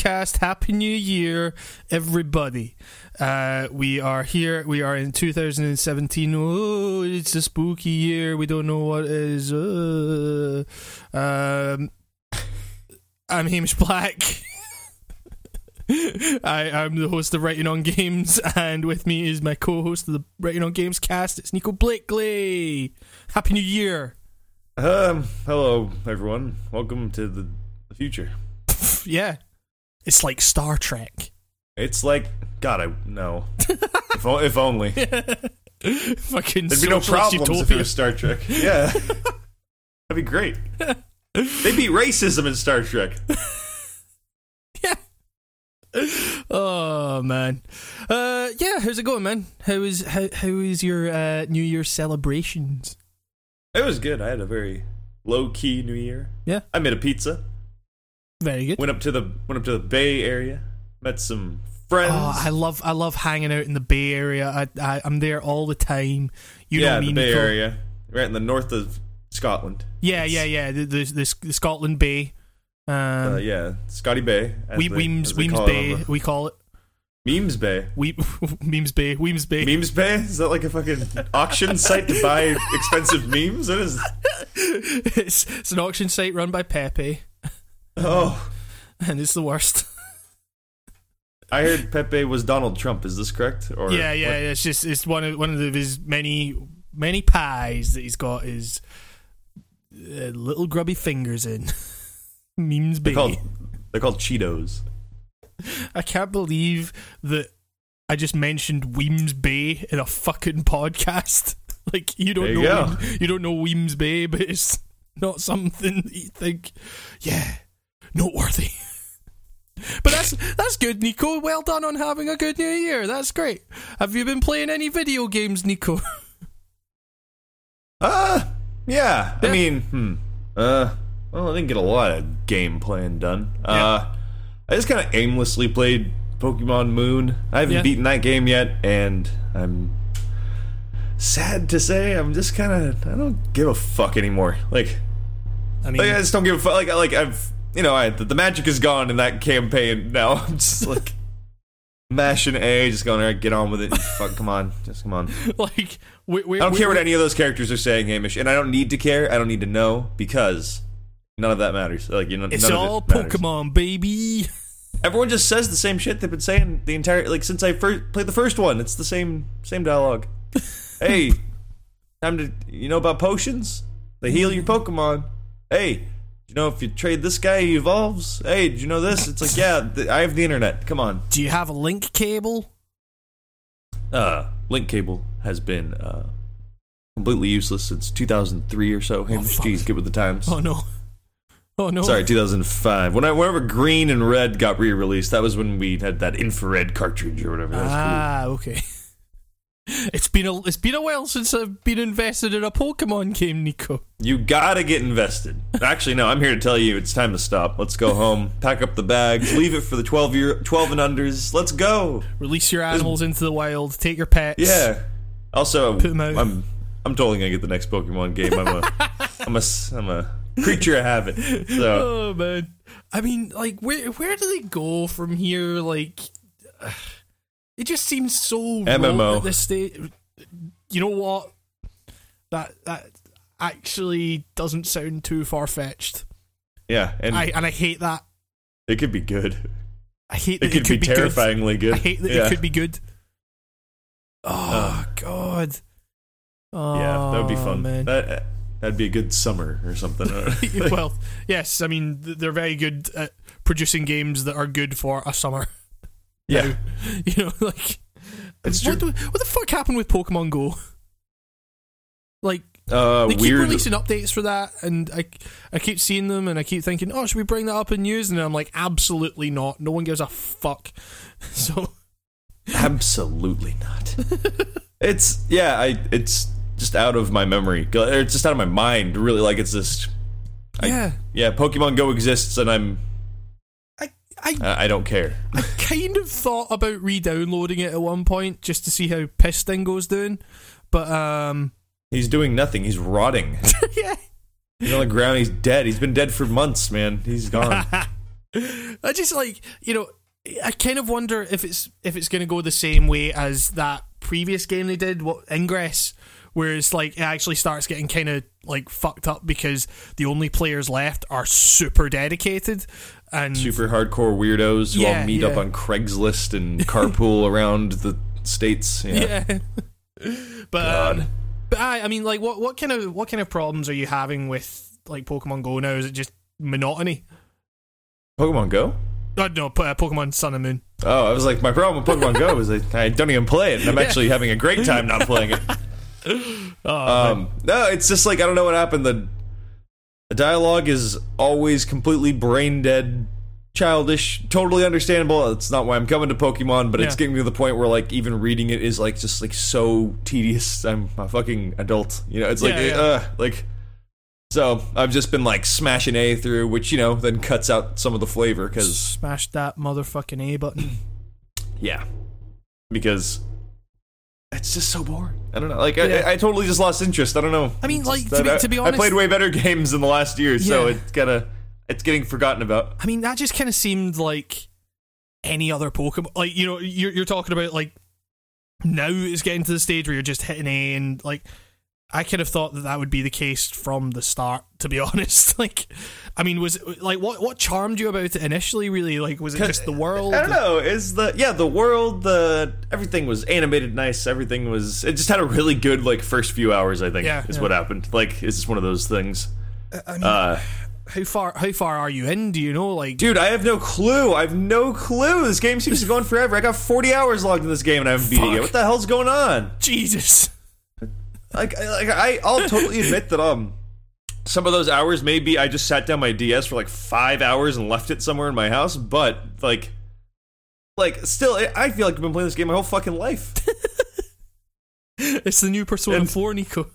on Games cast. Happy New Year, everybody. Uh, we are here. We are in 2017. Oh, it's a spooky year. We don't know what is. Uh, um, I'm Hamish Black. I am the host of Writing on Games, and with me is my co-host of the Writing on Games cast. It's Nico Blakely. Happy New Year. Um, hello everyone. Welcome to the, the future. yeah, it's like Star Trek. It's like God, I know. if, o- if only Fucking there'd be no problems if it utopia. was Star Trek. Yeah, that'd be great. They beat racism in Star Trek. Yeah. Oh man. Uh yeah, how's it going, man? How is how how is your uh New Year celebrations? It was good. I had a very low key New Year. Yeah. I made a pizza. Very good. Went up to the went up to the Bay Area. Met some friends. Oh, I love I love hanging out in the Bay Area. I, I I'm there all the time. You yeah, know me, the Bay. Area, right in the north of Scotland. Yeah, yeah, yeah. The the, the, the Scotland Bay. Um, uh, yeah, Scotty Bay. we, they- Wemyss Wemyss Bay. the- We call it Memes Bay. we Wemyss Bay. Wemyss Bay. Memes Bay? Is that like a fucking auction site to buy expensive memes? What is? it's it's an auction site run by Pepe, Oh, and it's the worst. I heard Pepe was Donald Trump. Is this correct? Or yeah, yeah. what? It's just it's one of one of his many many pies that he's got his uh, little grubby fingers in. Memes They're Bay. called they're called Cheetos. I can't believe that I just mentioned Wemyss Bay in a fucking podcast. Like you don't you know. Wemyss, you don't know Wemyss Bay, but it's not something that you think, yeah, noteworthy. but that's that's good, Nico. Well done on having a good New Year. That's great. Have you been playing any video games, Nico? Uh yeah. Yeah. I mean, hmm. Uh, well, I didn't get a lot of game playing done. Uh, I just kind of aimlessly played Pokemon Moon. I haven't Yeah. beaten that game yet, and I'm sad to say I'm just kind of I don't give a fuck anymore. Like. I mean, Like, I just don't give a fuck. Like, like I've, you know, I the, the magic is gone in that campaign. Now I'm just like mashing A, just going, all right, get on with it. Fuck, come on, just come on. like we, we, I don't we- care what any of those characters are saying, Hamish, and I don't need to care. I don't need to know because none of that matters. Like, you know, It's none all it. Pokemon, baby. Everyone just says the same shit they've been saying the entire like since I first played the first one. It's the same same dialogue. hey, time to you know about potions? They heal your Pokemon. Hey, you know if you trade this guy, he evolves. Hey, do you know this? It's like yeah, th- I have the internet. Come on. Do you have a link cable? Uh, link cable has been uh completely useless since 2003 or so. Hamish, fuck. jeez, get with the times. Oh no. Oh no. Sorry, 2005. When I, whenever Green and Red got re-released, that was when we had that infrared cartridge or whatever. That was cool. Ah, okay. It's been a it's been a while since I've been invested in a Pokemon game, Nico. You gotta get invested. Actually, no, I'm here to tell you it's time to stop. Let's go home, pack up the bags, leave it for the 12 year 12 and unders. Let's go. Release your animals into the wild. Take your pets. Yeah. Also, Put 'em out. I'm I'm totally gonna get the next Pokemon game. I'm a I'm a I'm a creature of habit. So Oh man. I mean, like, where where do they go from here? Like, it just seems so MMO. at this stage. You know what? That that actually doesn't sound too far fetched. yeah, and I and I hate that. it could be good. I hate that It that could, be, good. terrifyingly good. I hate that yeah. it could be good. Oh uh, God. Oh, yeah, that would be oh, fun. man. That that'd be a good summer or something. well, yes. I mean, they're very good at producing games that are good for a summer. Yeah, You know, like it's what, true. the, what the fuck happened with Pokemon Go? Like Uh, they keep weird. releasing updates for that, and I I keep seeing them, and I keep thinking, oh, should we bring that up in news? And I'm like, absolutely not. No one gives a fuck. So Absolutely not. it's yeah, I it's just out of my memory. It's just out of my mind. Really, like it's just I- yeah, yeah. Pokemon Go exists, and I'm I I I don't care. I kind of thought about re-downloading it at one point just to see how Piss Dingo's doing, but um, He's doing nothing. He's rotting. yeah, He's on the ground. He's dead. He's been dead for months, man. He's gone. I just like you know. I kind of wonder if it's if it's going to go the same way as that previous game they did, what Ingress, where it's like it actually starts getting kind of like fucked up because the only players left are super dedicated and Super hardcore weirdos who Yeah, all meet up on Craigslist and carpool around the states. Yeah. yeah. but um, but I, I mean, like, what what kind of what kind of problems are you having with like Pokemon Go now? Is it just monotony? Pokemon Go? Oh, no, uh, Pokemon Sun and Moon. Oh, I was like, my problem with Pokemon Go is I, I don't even play it, and I'm actually having a great time not playing it. Oh, Um, no, it's just like I don't know what happened. The, the dialogue is always completely brain dead, childish, totally understandable. It's not why I'm coming to Pokemon, but it's Yeah. getting to the point where like even reading it is like just like so tedious. I'm a fucking adult, you know. It's like Yeah, yeah. uh, like. So I've just been like smashing A through, which you know then cuts out some of the flavor because smash that motherfucking A button. yeah, because it's just so boring. I don't know. Like Yeah. I, I totally just lost interest. I don't know. I mean, like, to be- to be honest- I played way better games in the last year, so Yeah. it's gotta it's getting forgotten about. I mean, that just kind of seemed like any other Pokemon. Like, you know, you're, you're talking about like now it's getting to the stage where you're just hitting A, and like I kind of thought that that would be the case from the start. To be honest, like, I mean, was it, like what what charmed you about it initially? Really, like, was it just the world? I don't know. Is the yeah the world the everything was animated nice. Everything was it just had a really good like first few hours. I think Yeah, is yeah. what happened. Like it's just one of those things. I mean, Uh, how far how far are you in? Do you know? Like, dude, I have no clue. I have no clue. This game seems to be going forever. I got 40 hours logged in this game and I haven't beat it yet. What the hell's going on? Jesus. Like, I- like I, I'll totally admit that um, some of those hours maybe I just sat down my DS for like five hours and left it somewhere in my house, but like, like still, I- I feel like I've been playing this game my whole fucking life. It's the new Persona And- 4, Nico.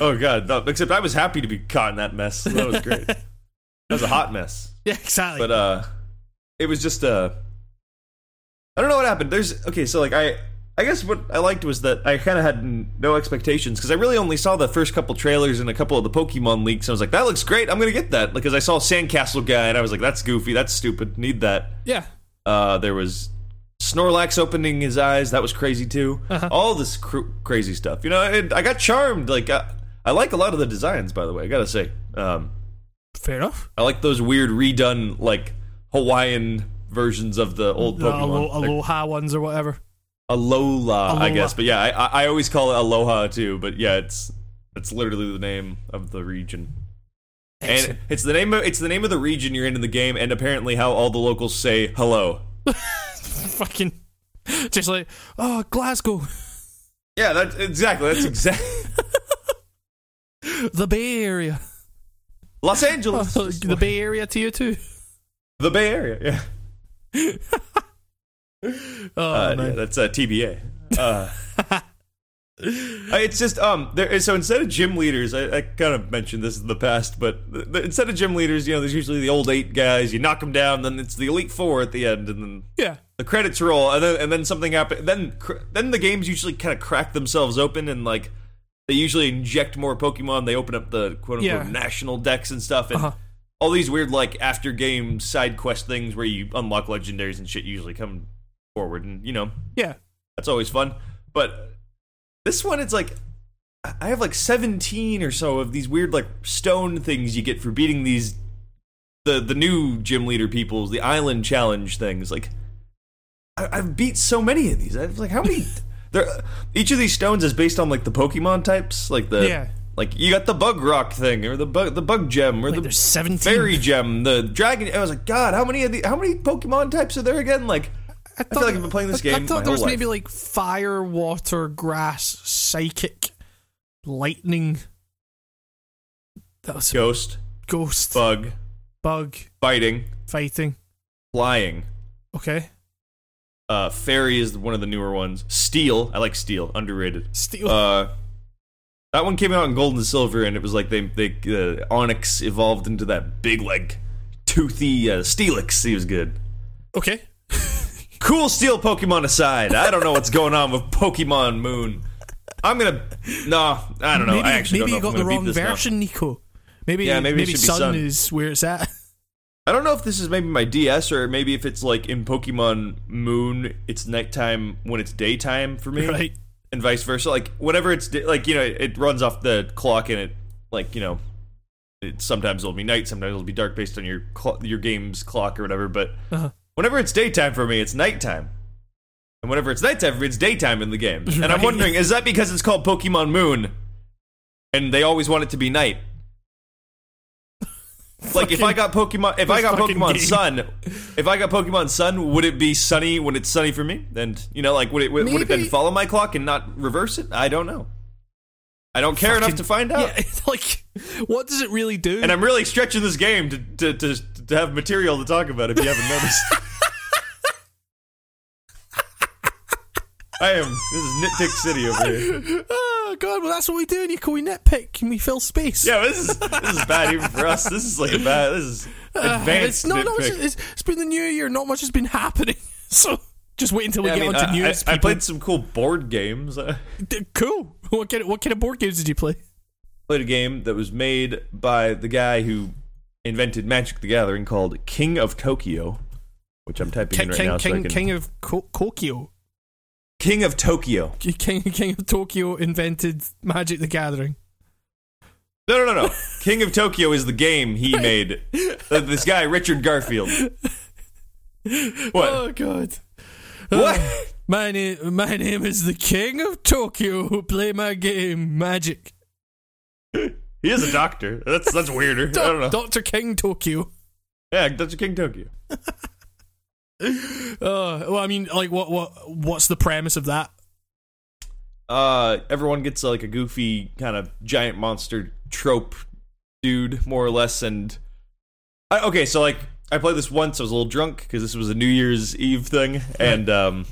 oh god, no, except I was happy to be caught in that mess. That was great. that was a hot mess, Yeah, exactly. but uh, it was just uh, I don't know what happened. There's okay, so like I. I guess what I liked was that I kind of had no expectations because I really only saw the first couple trailers and a couple of the Pokemon leaks. And I was like, "That looks great! I'm gonna get that." Because I saw Sandcastle guy and I was like, "That's goofy. That's stupid. Need that." yeah. Uh, there was Snorlax opening his eyes. That was crazy too. Uh-huh. All this cr- crazy stuff. You know, it, I got charmed. Like I, I like a lot of the designs. By the way, I gotta say, um, Fair enough. I like those weird redone like Hawaiian versions of the old Pokemon. alo- Aloha ones or whatever. Alola, I guess. But yeah, I, I I always call it Aloha too. But yeah, it's it's literally the name of the region, and it's the name of it's the name of the region you're in in the game, and apparently how all the locals say hello. Fucking. Just like, oh, Glasgow. Yeah, that's exactly that's exactly The Bay Area. Los Angeles, the Bay Area to you too. the Bay Area. Yeah, Oh, uh, yeah that's uh, TBA. Uh, it's just um there so instead of gym leaders I, I kind of mentioned this in the past but the, the- instead of gym leaders you know there's usually the old eight guys you knock them down then it's the elite four at the end and then yeah. the credits roll and then and then something happens then cr- then the games usually kind of crack themselves open and like they usually inject more pokemon they open up the quote unquote Yeah. national Dex and stuff and Uh-huh. all these weird like after game side quest things where you unlock legendaries and shit usually come forward and you know Yeah. that's always fun but this one it's like i have like 17 or so of these weird like stone things you get for beating these the the new gym leader peoples the island challenge things like I, i've beat so many of these i was like how many there each of these stones is based on like the pokemon types like the Yeah. like you got the bug rock thing or the bug the bug gem or Like the there's 17. fairy gem the dragon i was like god how many of the how many pokemon types are there again like I, feel like I've been playing this I- I thought there was whole maybe like fire, water, grass, psychic, lightning. That was ghost. Ghost, bug. Bug, fighting. Fighting. flying. Okay. uh fairy is one of the newer ones. Steel. I like steel. Underrated. Steel. uh that one came out in gold and silver and it was like they they uh, Onix evolved into that big like toothy uh, steelix. He was good. Okay. Cool steel pokemon aside i don't know what's going on with pokemon moon i'm gonna no i don't know maybe i actually maybe don't know you got the wrong this now. version, Nico. Maybe Yeah, maybe maybe sun, Sun. is where it's at. I don't know if if this is maybe my DS or maybe if it's like in Pokemon Moon, it's nighttime when it's daytime for me, Right. and vice versa. Like whenever it's da- like you know it, it runs off the clock and it like you know it sometimes it'll be night, sometimes it'll be dark based on your cl- your game's clock or whatever. But Uh-huh. Whenever it's daytime for me, it's nighttime. And whenever it's nighttime for me, it's daytime in the game. And I'm wondering, is that because it's called Pokemon Moon and they always want it to be night? Like if I got Pokemon, if I got Pokemon game. Sun, if I got Pokemon Sun, would it be sunny when it's sunny for me? And you know, like would it would, would it then follow my clock and not reverse it? I don't know. I don't care enough to find out. Yeah, it's like, what does it really do? And I'm really stretching this game to, to, to, to have material to talk about if you haven't noticed. I am. This is Nitpick City over here. oh god, well that's what we do. You can we nitpick and we fill space. Yeah, this is this is bad even for us. This is like a bad. This is Uh, advanced it's not, not much, it's, it's been the new year. Not much has been happening. So just wait until we Yeah, I get mean, onto I- news. I, I played some cool board games. Cool. What kind of what kind of board games did you play? played a game that was made by the guy who invented Magic the Gathering called King of Tokyo, which I'm typing King in right King now. so I King, King of Ko- Kokyo. King of Tokyo. King King of Tokyo invented Magic the Gathering. No, no, no, no. King of Tokyo is the game he made. Uh, this guy, Richard Garfield. What? Oh god. What? Uh, my name my name is the King of Tokyo. Who play my game Magic. He is a doctor. That's that's weirder. I don't know. Doctor King Tokyo. Yeah, Dr. King Tokyo. Uh, well, I mean, like, what, what, what's the premise of that? Uh, everyone gets uh, like a goofy kind of giant monster trope dude, more or less. And I, okay, so like I played this once. I was a little drunk because this was a New Year's Eve thing, and um,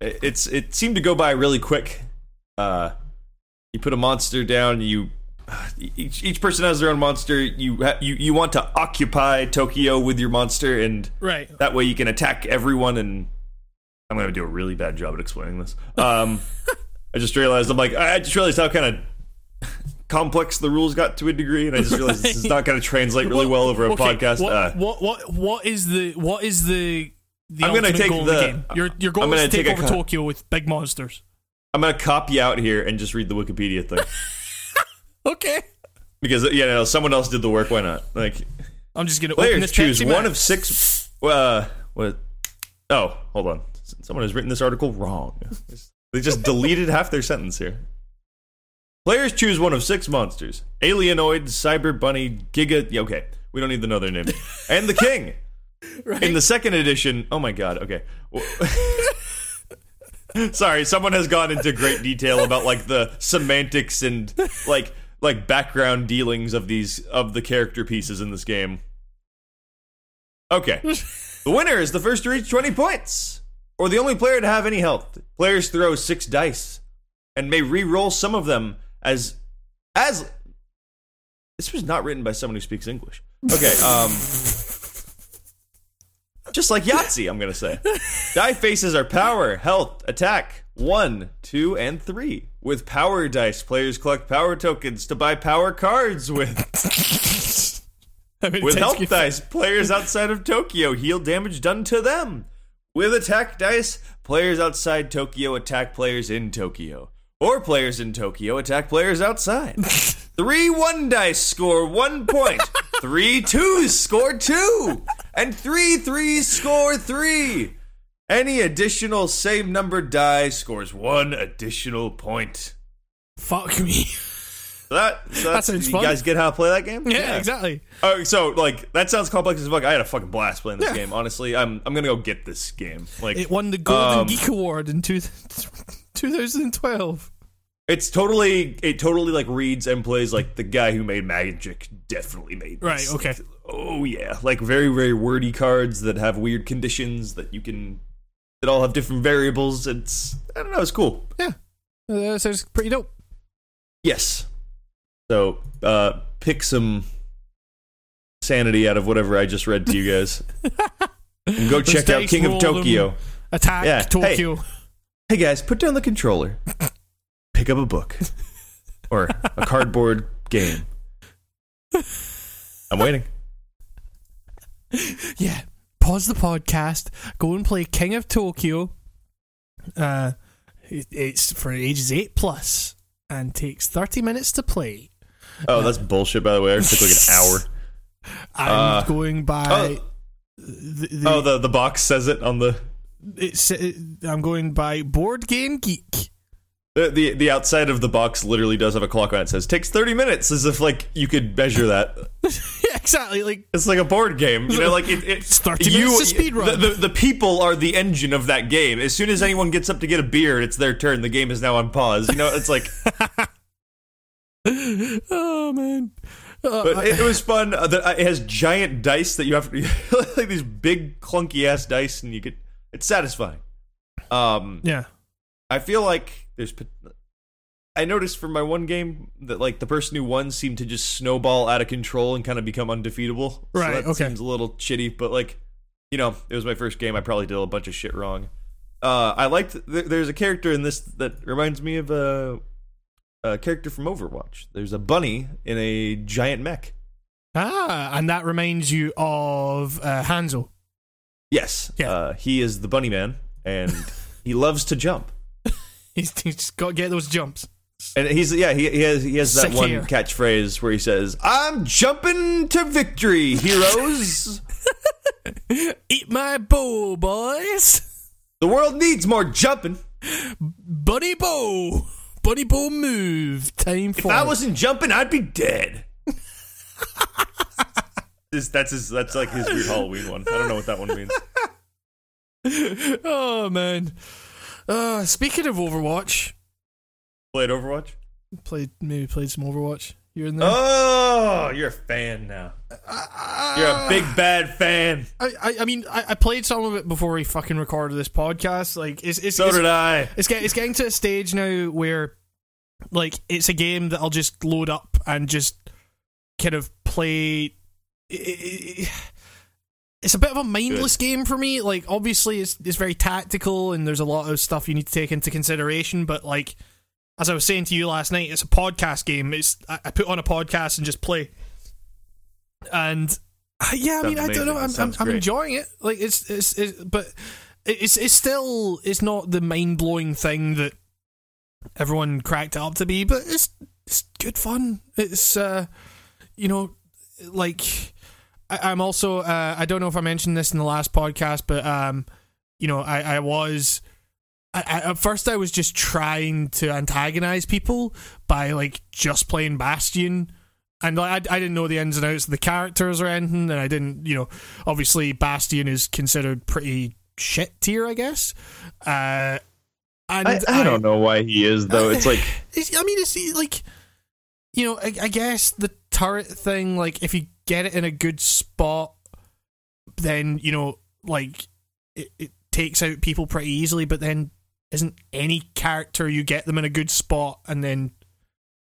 it, it's it seemed to go by really quick. Uh, you put a monster down. You each each person has their own monster. You ha- you you want to occupy Tokyo with your monster, and Right. that way you can attack everyone. And I'm gonna do a really bad job at explaining this. Um, I just realized I'm like I just realized how kind of complex the rules got to a degree, and I just realized this is not going to translate really well over a Okay, podcast. What, uh, what, what, what is the, what is the, the I'm gonna take the- the game? Your, your goal I'm is gonna take, take over. Tokyo with big monsters. I'm going to cop you out here and just read the Wikipedia thing Okay. because you know someone else did the work. Why not? Like I'm just gonna players this choose one of six. Uh, what? Oh, hold on. Someone has written this article wrong. They just deleted half their sentence here. Players choose one of six monsters: Alienoid, Cyber Bunny, Giga. yeah, Okay, we don't need another name. And the King. Right. In the second edition, oh my god. Okay. Sorry, someone has gone into great detail about like the semantics and like like background dealings of these of the character pieces in this game. Okay. the winner is the first to reach 20 points or the only player to have any health. Players throw 6 dice and may re-roll some of them as as This was not written by someone who speaks English. Okay, um just like Yahtzee, I'm gonna say. Die faces are power, health, attack, one, two, and three. With power dice, players collect power tokens to buy power cards with. With health dice, players outside of Tokyo heal damage done to them. With attack dice, players outside Tokyo attack players in Tokyo. Or players in Tokyo attack players outside. Three one dice score one point. Three twos score two. And three threes score three. Any additional same number die scores one additional point. Fuck me. So that, so that's, sounds you fun. guys get how to play that game? Yeah, exactly. Oh, so like that sounds complex as fuck. I had a fucking blast playing this game. Honestly, I'm I'm gonna go get this game. Like It won the Golden Um, Geek Award in two, 2012. it's totally it totally like reads and plays like the guy who made Magic definitely made. This. Right, okay. Like, oh yeah, like very very wordy cards that have weird conditions that you can that all have different variables. It's I don't know. It's cool. Yeah. Uh, that sounds pretty dope. Yes. So uh pick some sanity out of whatever I just read to you guys. and go check out King of. Tokyo. Attack Yeah, hey. Tokyo. Hey guys, put down the controller. Pick up a book. Or a cardboard game. I'm waiting. yeah, pause the podcast, go and play King of Tokyo. Uh, it, it's for ages eight plus and takes thirty minutes to play. Oh, that's bullshit. By the way, it took like an hour. I'm Uh, going by. oh. the, the, Oh, the the box says it on the it's, it, I'm going by Board Game Geek. The the, the outside of the box literally does have a clock on it. it says takes thirty minutes, as if like you could measure that. yeah, exactly. Like It's like a board game, you know. Like it, it's 30 minutes to speedrun. The, the, the people are the engine of that game. As soon as anyone gets up to get a beer, it's their turn. The game is now on pause. You know, it's like. oh man. Uh, But it, it was fun. Uh, the, uh, it has giant dice that you have to like these big clunky ass dice, and you get It's satisfying. Um, yeah. I feel like there's. I noticed for my one game that like the person who won seemed to just snowball out of control and kind of become undefeatable. Right, So that okay. seems a little shitty, but like, you know, it was my first game. I probably did a bunch of shit wrong. Uh, I liked. Th- there's a character in this that reminds me of a, a character from Overwatch. There's a bunny in a giant mech. Ah, and that reminds you of uh, Hanzo. Yes. Yeah. Uh, he is the bunny man, and he loves to jump. He's, he's just got to get those jumps. And he's yeah he, he has he has that Sick one catchphrase where he says I'm jumping to victory heroes Eat my bow, boys. the world needs more jumping Buddy bow. Buddy bow move. Time if I wasn't jumping I'd be dead This- that's his that's like his weird Halloween one I don't know what that one means oh man. Uh, speaking of Overwatch, played Overwatch played maybe played some Overwatch. You're in there. oh you're a fan now you're a big bad fan I, I, I mean, I, I played some of it before we fucking recorded this podcast. Like, it's it's so it's, did I it's, get, it's getting to a stage now where, like, it's a game that I'll just load up and just kind of play. i- i- i- It's a bit of a mindless game for me. Like, obviously, it's it's very tactical and there's a lot of stuff you need to take into consideration. But like, as I was saying to you last night, it's a podcast game. It's I, I put on a podcast and just play. And uh, yeah, I mean, Sounds I don't know. I'm, I'm, I'm enjoying it. Like, it's it's, it's but it's it's still it's not the mind blowing thing that everyone cracked it up to be, but it's it's good fun. It's uh, you know, like I, I'm also uh, I don't know if I mentioned this in the last podcast, but um, you know, I I was. I, I, at first, I was just trying to antagonize people by like just playing Bastion, and like, I, I didn't know the ins and outs of the characters or anything, and I didn't, you know, obviously Bastion is considered pretty shit tier, I guess. Uh, and I, I don't know why he is though it's like I mean, it's like, you know, I, I guess the turret thing, like, if you get it in a good spot, then, you know, like, it, it takes out people pretty easily, but then isn't any character you get them in a good spot and then.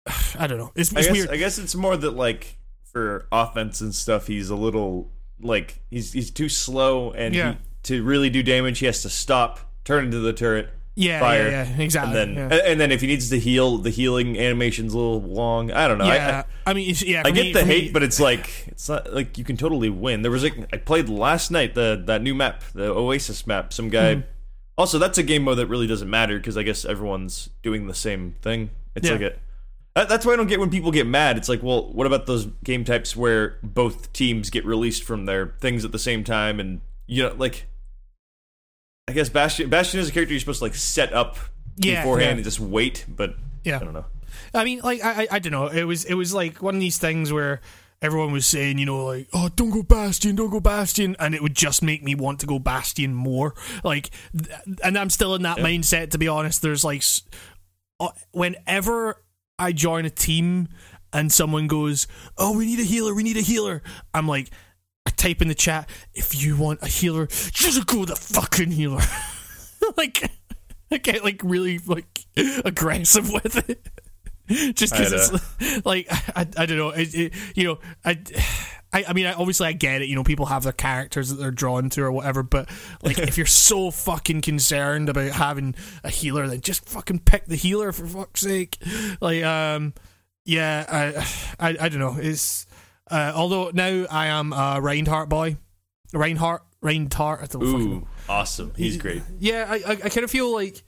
I don't know. It's, I guess weird. I guess it's more that like for offense and stuff, he's a little like he's he's too slow, and Yeah. he, to really do damage, he has to stop, turn into the turret, yeah, fire, yeah, yeah, exactly. and then yeah. and, then if he needs to heal, the healing animation's a little long. I don't know. I- yeah, I, mean, yeah. I, I get me- the for me- hate, but it's like it's not like you can totally win. There was like I played last night the that new map, the Oasis map. Some guy. Hmm. Also, that's a game mode that really doesn't matter because I guess everyone's doing the same thing. It's Yeah. like a. That's why I don't get when people get mad. It's like, well, what about those game types where both teams get released from their things at the same time, and you know, like, I guess Bastion Bastion is a character you're supposed to like set up Yeah, beforehand yeah. and just wait, but Yeah. I don't know. I mean, like I, I, I don't know. It was, it was like one of these things where everyone was saying, you know, like, oh, don't go Bastion, don't go Bastion, and it would just make me want to go Bastion more. Like, and I'm still in that mindset. To be honest, there's like, uh, whenever I join a team and someone goes, oh, we need a healer, we need a healer, I'm like. I type in the chat, if you want a healer, just go the fucking healer. like, I get like really like aggressive with it. Just because it's like I, I don't know. It, it, you know I, I I mean I, obviously I get it you know people have their characters that they're drawn to or whatever but like if you're so fucking concerned about having a healer then just fucking pick the healer for fuck's sake. Like um yeah I I, I don't know. It's uh, although now I am a Reinhardt boy Reinhardt, Reinhardt. Don't fucking. Ooh, awesome. He's great. Yeah, I I, I kind of feel like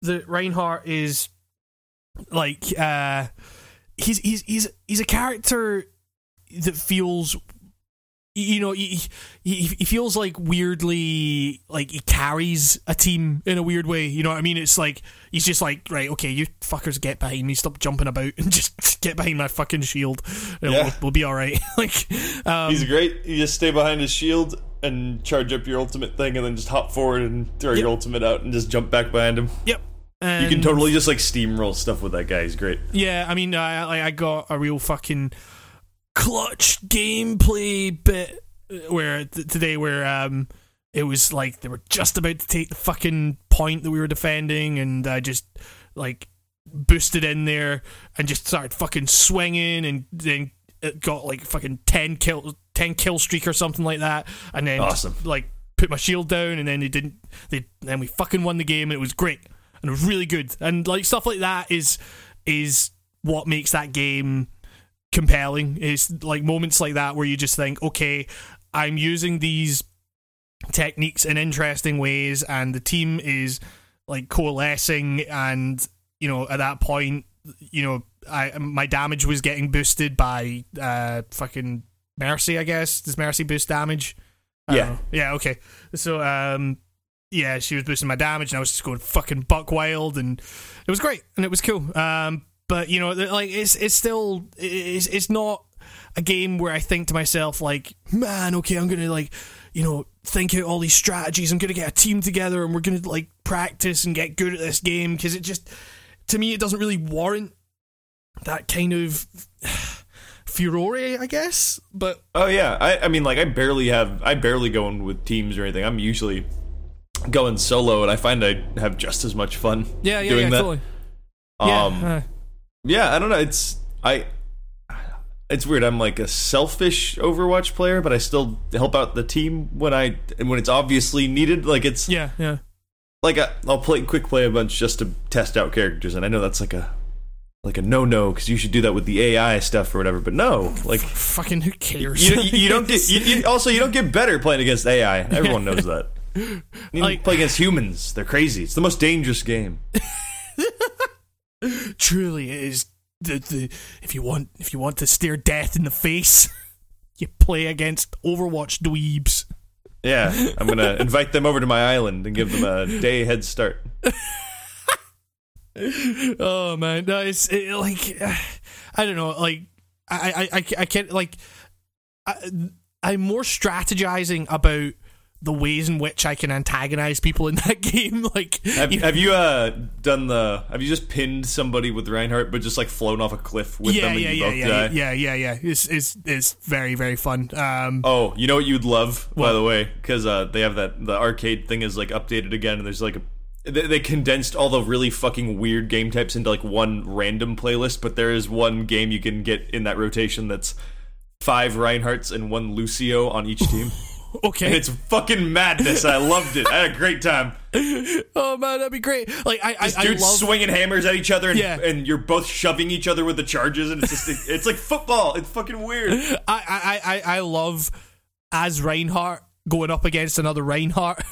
the Reinhardt is like uh he's he's he's he's a character that feels you know he, he he feels like weirdly like he carries a team in a weird way you know what i mean it's like he's just like right okay you fuckers get behind me stop jumping about and just get behind my fucking shield and Yeah. we'll, we'll be all right like um, He's great. You just stay behind his shield and charge up your ultimate thing, and then just hop forward and throw Yep. your ultimate out and just jump back behind him. yep You can totally just like steamroll stuff with that guy. He's great. Yeah, I mean, I I got a real fucking clutch gameplay bit where th- today where um it was like they were just about to take the fucking point that we were defending, and I just like boosted in there and just started fucking swinging, and then it got like fucking ten kill ten kill streak or something like that, and then just, Awesome. like put my shield down, and then they didn't. They then we fucking won the game, and it was great, and it was really good, and like stuff like that is is what makes that game compelling. Is like moments like that where you just think, okay, I'm using these techniques in interesting ways, and the team is like coalescing, and you know at that point, you know, I my damage was getting boosted by uh fucking Mercy. I guess does Mercy boost damage? I Yeah. yeah. Okay. So um. Yeah, she was boosting my damage, and I was just going fucking buck wild, and it was great, and it was cool. Um, but you know, like it's it's still it's it's not a game where I think to myself like, man, okay, I'm gonna like, you know, think out all these strategies. I'm gonna get a team together, and we're gonna like practice and get good at this game because it just, to me, it doesn't really warrant that kind of furore, I guess. But Oh yeah, I, I mean like I barely have I barely go in with teams or anything. I'm usually going solo, and I find I have just as much fun yeah, yeah, doing yeah, that. totally. Yeah, Um, uh, yeah, I don't know. It's I. It's weird. I'm like a selfish Overwatch player, but I still help out the team when I when it's obviously needed. Like it's yeah, yeah. like I, I'll play quick play a bunch just to test out characters, and I know that's like a like a no no because you should do that with the AI stuff or whatever. But no, like Fucking who cares? you, you, you don't get you, you, also you don't get better playing against AI. Everyone knows that. You Like- play against humans. They're crazy. It's the most dangerous game. truly it is the, the if you want if you want to stare death in the face you play against overwatch dweebs Yeah, I'm gonna invite them over to my island and give them a day head start. oh man no it's it, like i don't know like i i i, I can't like I, i'm more strategizing about the ways in which i can antagonize people in that game like Have, you- have you uh done the? Have you just pinned somebody with Reinhardt, but just like flown off a cliff with yeah them and yeah you yeah both yeah, die? yeah yeah yeah it's, it's it's very very fun um Oh, you know what you'd love, by the way, because uh, they have that the arcade thing is like updated again, and there's like a they, they condensed all the really fucking weird game types into like one random playlist. But there is one game you can get in that rotation that's five Reinhardts and one Lucio on each team. okay And it's fucking madness. I loved it. I had a great time. oh man that'd be great like i i, I Dudes love swinging hammers at each other, and, Yeah. and you're both shoving each other with the charges, and it's just it's like football. It's fucking weird. I, I, I, I love as Reinhardt going up against another Reinhardt,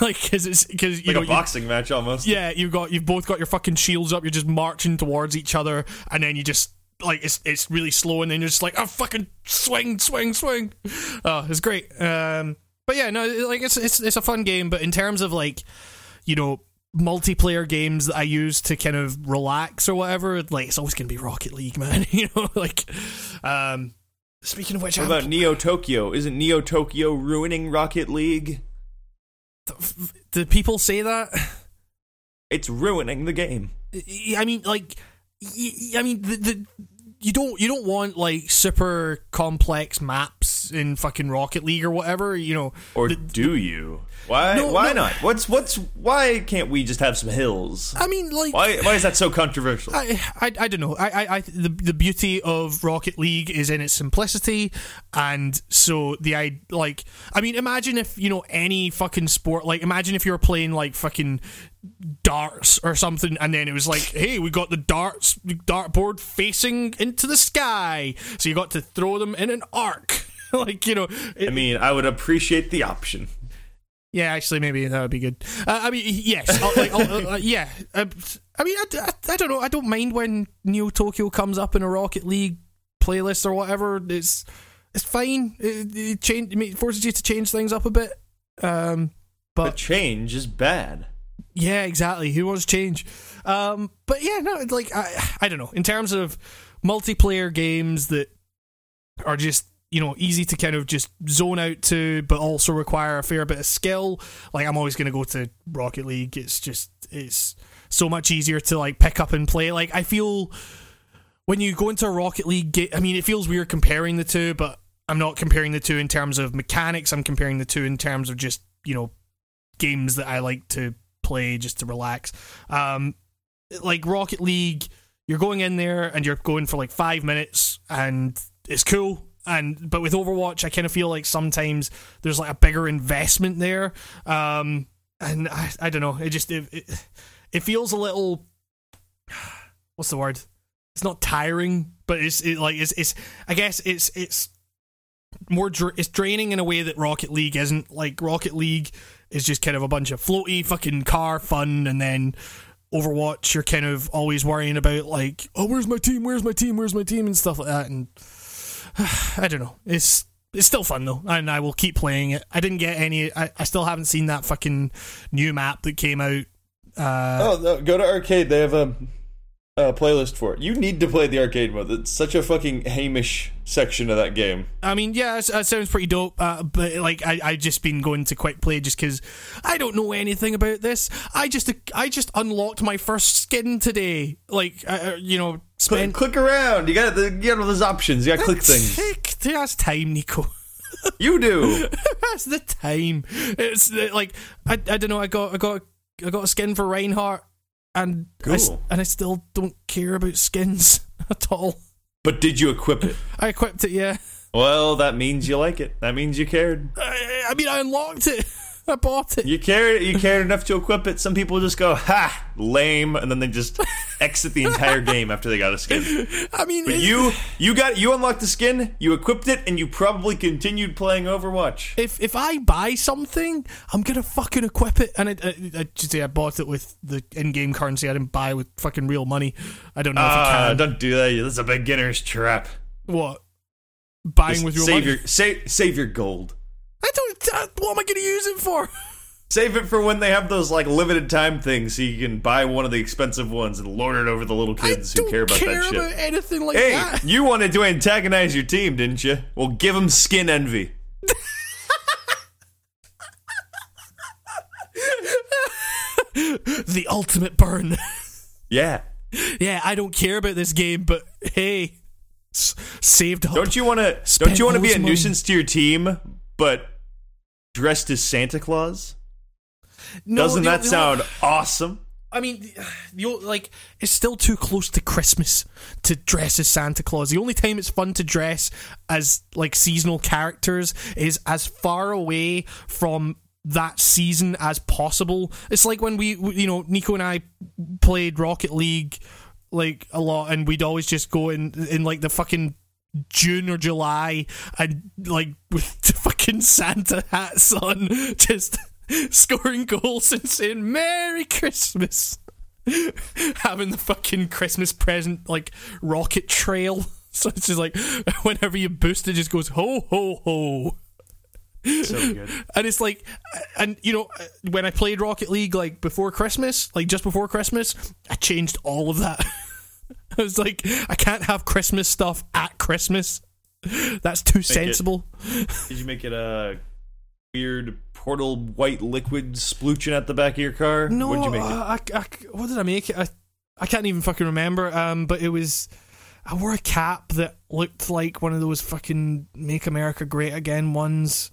like because it's because you Like know a you- boxing match almost. yeah you've got you've both got your fucking shields up. You're just marching towards each other, and then you just like it's it's really slow, and then you're just like oh fucking swing swing swing. Oh, it's great. Um, but yeah, no, like it's it's it's a fun game. But in terms of like you know multiplayer games that I use to kind of relax or whatever, like it's always gonna be Rocket League, man. you know, like um. Speaking of which, What I'm- about Neo Tokyo? Isn't Neo Tokyo ruining Rocket League? Did people say that? It's ruining the game. I mean, like, I mean, the, the you don't you don't want like super complex maps in fucking Rocket League or whatever. You know, Or The- do you? Why? No, why no. not? What's what's? Why can't we just have some hills? I mean, like, Why? Why is that so controversial? I, I, I don't know. I, I, I, the the beauty of Rocket League is in its simplicity, and so the I like. I mean, imagine if you know any fucking sport. Like, imagine if you were playing like fucking darts or something, and then it was like, hey, we got the darts dartboard facing into the sky, so you got to throw them in an arc. like you know, it, I mean, I would appreciate the option. yeah, actually, maybe that would be good. Uh, I mean, yes, uh, like, uh, uh, yeah. Uh, I mean, I, I, I don't know. I don't mind when Neo Tokyo comes up in a Rocket League playlist or whatever. It's it's fine. It, it, change, it forces you to change things up a bit. Um, But but change is bad. Yeah, exactly. Who wants change? Um, but yeah, no, like I, I don't know. In terms of multiplayer games that are just you know easy to kind of just zone out to, but also require a fair bit of skill. Like I'm always going to go to Rocket League. It's just it's so much easier to like pick up and play. Like I feel when you go into a Rocket League game, I mean, it feels weird comparing the two, but I'm not comparing the two in terms of mechanics. I'm comparing the two in terms of just you know games that I like to play just to relax. Um, like Rocket League, you're going in there and you're going for like five minutes, and it's cool. And but with Overwatch, I kind of feel like sometimes there's like a bigger investment there. Um, and I, I don't know, it just it, it it feels a little. What's the word? It's not tiring, but it's it, like it's it's. I guess it's it's more it's draining in a way that Rocket League isn't. Like Rocket League is just kind of a bunch of floaty fucking car fun, and then Overwatch, you're kind of always worrying about like, oh, where's my team? Where's my team? Where's my team? And stuff like that. And I don't know. It's it's still fun though, and I will keep playing it. I didn't get any. I, I still haven't seen that fucking new map that came out. Uh, Oh, no, go to arcade. They have a, a playlist for it. You need to play the arcade mode. It's such a fucking Hamish section of that game. I mean, yeah, that sounds pretty dope. Uh, but like, I I just been going to quick play just because I don't know anything about this. I just I just unlocked my first skin today. Like, uh, uh, you know, Click, click around. You got the you got all those options. You got click things. Take, that's time, Nico. You do. that's the time. It's like I, I don't know. I got I got I got a skin for Reinhardt, and I Cool. and I still don't care about skins at all. But did you equip it? I equipped it, yeah. Well, that means you like it. That means you cared. I, I mean, I unlocked it. I bought it. You cared. You cared enough to equip it. Some people just go, "Ha, lame," and then they just exit the entire game after they got a skin. I mean, But you, you got, you unlocked the skin. You equipped it, and you probably continued playing Overwatch. if if I buy something, I'm gonna fucking equip it. And I, I, I just say I bought it with the in-game currency. I didn't buy with fucking real money. I don't know if Ah, can. don't do that. That's a beginner's trap. What? Buying Just with real save money? your save save your gold. I don't. Uh, what am I gonna use it for? Save it for when they have those like limited time things, so you can buy one of the expensive ones and lord it over the little kids who care about care that shit. about anything like Hey, that. you wanted to antagonize your team, didn't you? Well, give them skin envy. the ultimate burn. Yeah. yeah, I don't care about this game, but hey, s- saved up. Don't you want to? Don't you want to be a money. nuisance to your team, but dressed as Santa Claus? No, Doesn't the- that the- sound awesome? I mean, you like it's still too close to Christmas to dress as Santa Claus. The only time it's fun to dress as like seasonal characters is as far away from that season as possible. It's like when we, we- you know, Nico and I played Rocket League like a lot, and we'd always just go in in like the fucking June or July and like with the fucking Santa hats on, just scoring goals and saying Merry Christmas. Having the fucking Christmas present like rocket trail. So it's just like whenever you boost it just goes ho ho ho. So good. And it's like, uh, and you know, uh, when I played Rocket League like before Christmas, like just before Christmas, I changed all of that. I was like, I can't have Christmas stuff at Christmas. That's too sensible. Did you make it a weird portal white liquid splooching at the back of your car? No, What'd you make it? I, I, what did I make it? I, I can't even fucking remember. Um, but it was, I wore a cap that looked like one of those fucking "Make America Great Again" ones.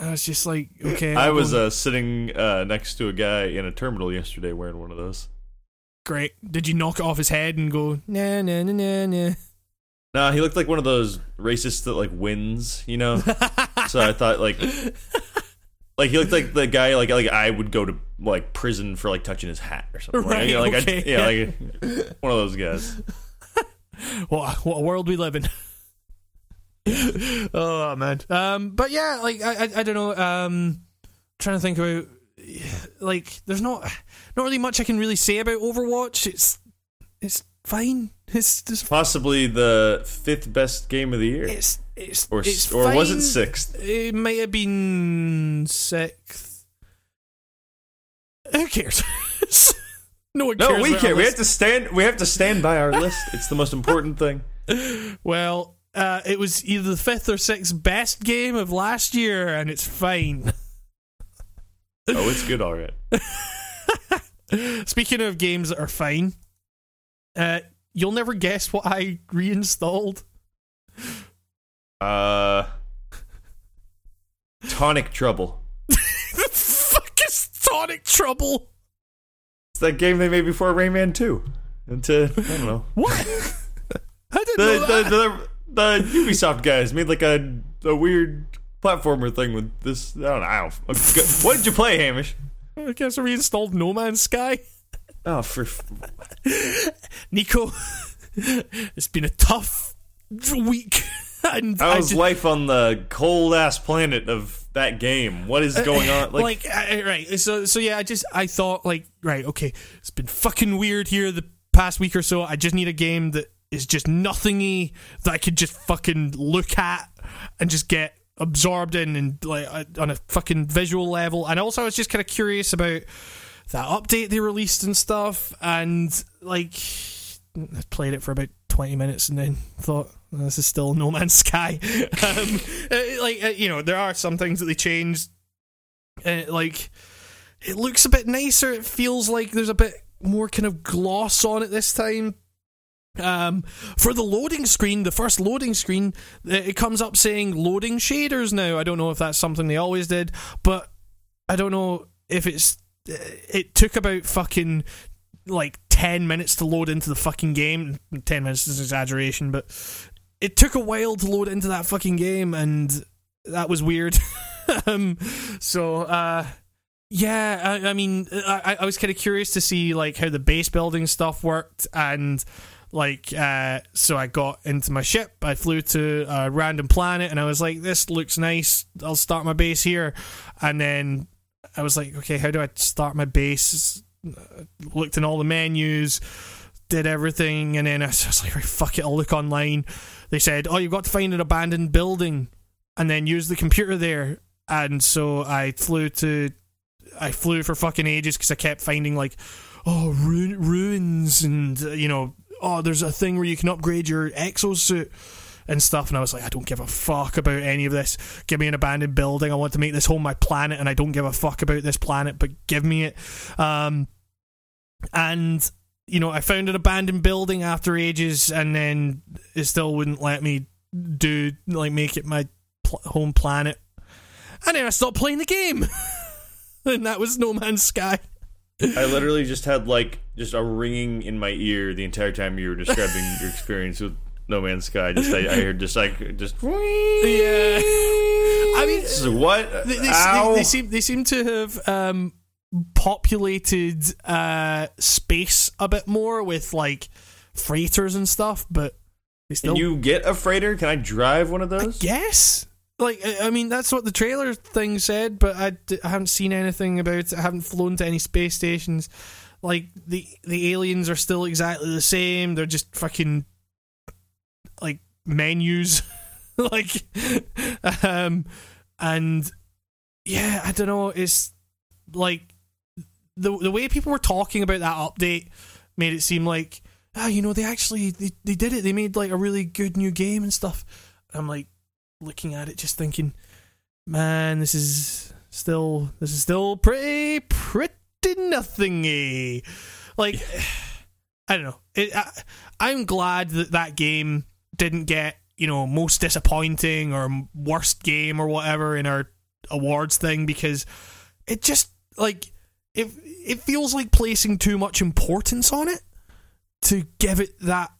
I was just like, okay, I was uh, sitting uh, next to a guy in a terminal yesterday wearing one of those. Great. Did you knock it off his head and go nah nah nah nah nah? Nah, he looked like one of those racists that like wins, you know. so I thought like, like he looked like the guy like like I would go to like prison for like touching his hat or something. Right, like, like okay. I, yeah, like one of those guys. What what a world we live in. oh man. Um, but yeah, like I, I, I don't know. Um, trying to think about like there's not not really much I can really say about Overwatch. It's it's fine. It's just Possibly the fifth best game of the year, it's it's or it's or was it sixth? It might have been sixth. Who cares? no one No, cares. we care. We have to stand. We have to stand by our list. It's the most important thing. Well, uh, it was either the fifth or sixth best game of last year, and it's fine. Oh, it's good, all right. Speaking of games that are fine, uh, you'll never guess what I reinstalled. Uh, tonic trouble. the fuck is Tonic Trouble? It's that game they made before Rayman Two. Into I don't know. What? I didn't The know that. the, the the Ubisoft guys made like a a weird platformer thing with this. I don't know. I don't, what did you play, Hamish? I guess I reinstalled No Man's Sky. Oh, for Nico, it's been a tough week. And I how's just- life on the cold ass planet of that game? What is going on? like, uh, right so so yeah i just i thought like right okay it's been fucking weird here the past week or so i just need a game that is just nothingy that i could just fucking look at and just get absorbed in and like uh, on a fucking visual level. And also i was just kind of curious about that update they released and stuff. And like I played it for about 20 minutes and then thought "Oh, this is still no man's sky. Um, uh, like uh, you know there are some things that they changed. Uh, like it looks a bit nicer. It feels like there's a bit more kind of gloss on it this time um, for the loading screen, the first loading screen, uh, it comes up saying loading shaders now. I don't know if that's something they always did, but I don't know if it's. uh, It took about fucking like 10 minutes to load into the fucking game. 10 minutes is exaggeration, but it took a while to load into that fucking game, and that was weird. um, so, uh, yeah, I, I mean, I, I was kind of curious to see like how the base building stuff worked, and like, uh, so I got into my ship. I flew to a random planet, and I was like, "This looks nice. I'll start my base here." And then I was like, "Okay, how do I start my base?" Looked in all the menus, did everything, and then I was like, "Right, fuck it, I'll look online." They said, "Oh, you've got to find an abandoned building, and then use the computer there." And so I flew to I flew for fucking ages because I kept finding like, oh, ru- ruins and uh, you know, oh, there's a thing where you can upgrade your exosuit and stuff. And I was like, I don't give a fuck about any of this. Give me an abandoned building. I want to make this home my planet, and I don't give a fuck about this planet, but give me it. Um, and you know, I found an abandoned building after ages, and then it still wouldn't let me do like make it my pl- home planet. And then I stopped playing the game. and that was No Man's Sky. I literally just had like just a ringing in my ear the entire time you were describing your experience with No Man's Sky. Just I, I heard just like just Yeah. I mean, what? they, they, they, they seem they seem to have um, populated uh, space a bit more with like freighters and stuff, but they still Can you get a freighter? Can I drive one of those? Yes. Like, I I mean, that's what the trailer thing said, but I, d- I haven't seen anything about it. I haven't flown to any space stations. Like, the the aliens are still exactly the same. They're just fucking, like, menus. like, um, and yeah, I don't know. It's like, the, the way people were talking about that update made it seem like, ah, you know, they actually, they, they did it. They made, like, a really good new game and stuff. I'm like, looking at it, just thinking, man, this is still this is still pretty pretty nothingy. Like, I don't know. It, I, I'm glad that that game didn't get you know most disappointing or worst game or whatever in our awards thing because it just like it it feels like placing too much importance on it to give it that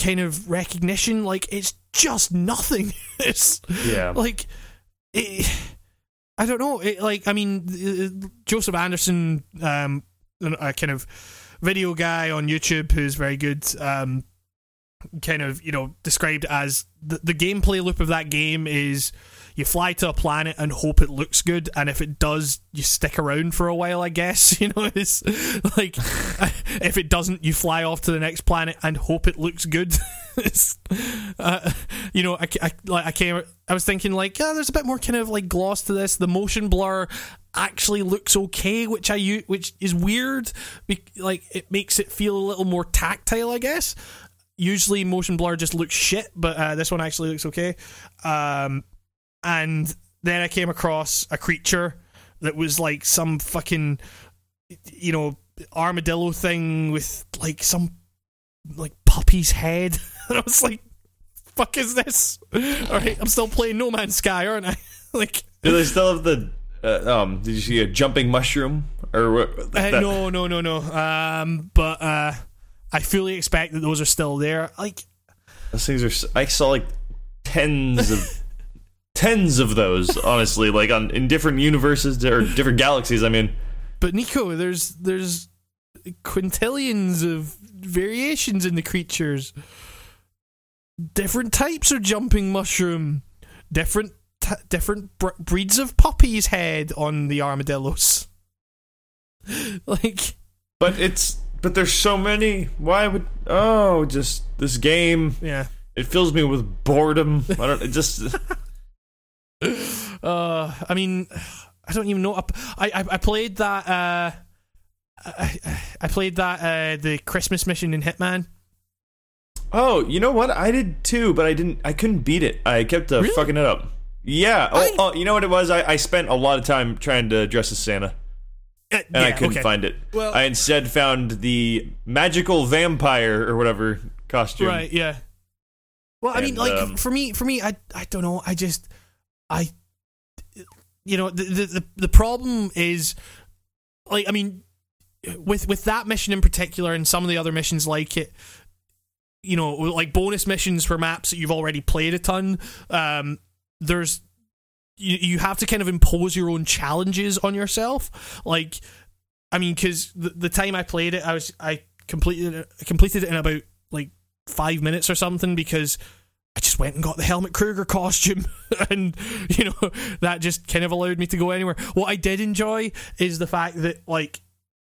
kind of recognition like it's just nothing it's Yeah. like it, i don't know. It, like i mean joseph anderson um a kind of video guy on youtube who's very good um kind of you know described as the, the gameplay loop of that game is you fly to a planet and hope it looks good and if it does you stick around for a while i guess you know it's like if it doesn't you fly off to the next planet and hope it looks good uh, you know I, I, like, I came i was thinking like yeah there's a bit more kind of like gloss to this the motion blur actually looks okay which i which is weird like it makes it feel a little more tactile i guess usually motion blur just looks shit, but uh, this one actually looks okay. Um, and then I came across a creature that was like some fucking, you know, armadillo thing with like some like puppy's head. and I was like, "Fuck is this?" All right, I'm still playing No Man's Sky, aren't I? like, do they still have the? Uh, um, did you see a jumping mushroom or what? Uh, no, no, no, no. Um, but uh I fully expect that those are still there. Like those things are. I saw like tens of tens of those. Honestly, like on in different universes or different galaxies. I mean, but Nico, there's there's quintillions of variations in the creatures. Different types of jumping mushroom. Different t- different br- breeds of puppy's head on the armadillos. like, but it's but there's so many. Why would oh just this game? Yeah, it fills me with boredom. I don't it just. uh, I mean, I don't even know. I I, I played that. Uh, I, I played that uh, the Christmas mission in Hitman. Oh, you know what? I did too, but I didn't. I couldn't beat it. I kept uh, really? fucking it up. Yeah. Oh, I, oh, you know what it was? I, I spent a lot of time trying to dress as Santa. Uh, and yeah, I couldn't okay. find it. Well, I instead found the magical vampire or whatever costume. Right. Yeah. Well, I and, mean, like um, for me, for me, I I don't know. I just I you know the the the problem is like I mean with with that mission in particular and some of the other missions like it you know like bonus missions for maps that you've already played a ton um there's you, you have to kind of impose your own challenges on yourself. Like, I mean, because the, the time I played it, I was I completed it, completed it in about like five minutes or something because I just went and got the Helmut Kruger costume, and you know that just kind of allowed me to go anywhere. What I did enjoy is the fact that like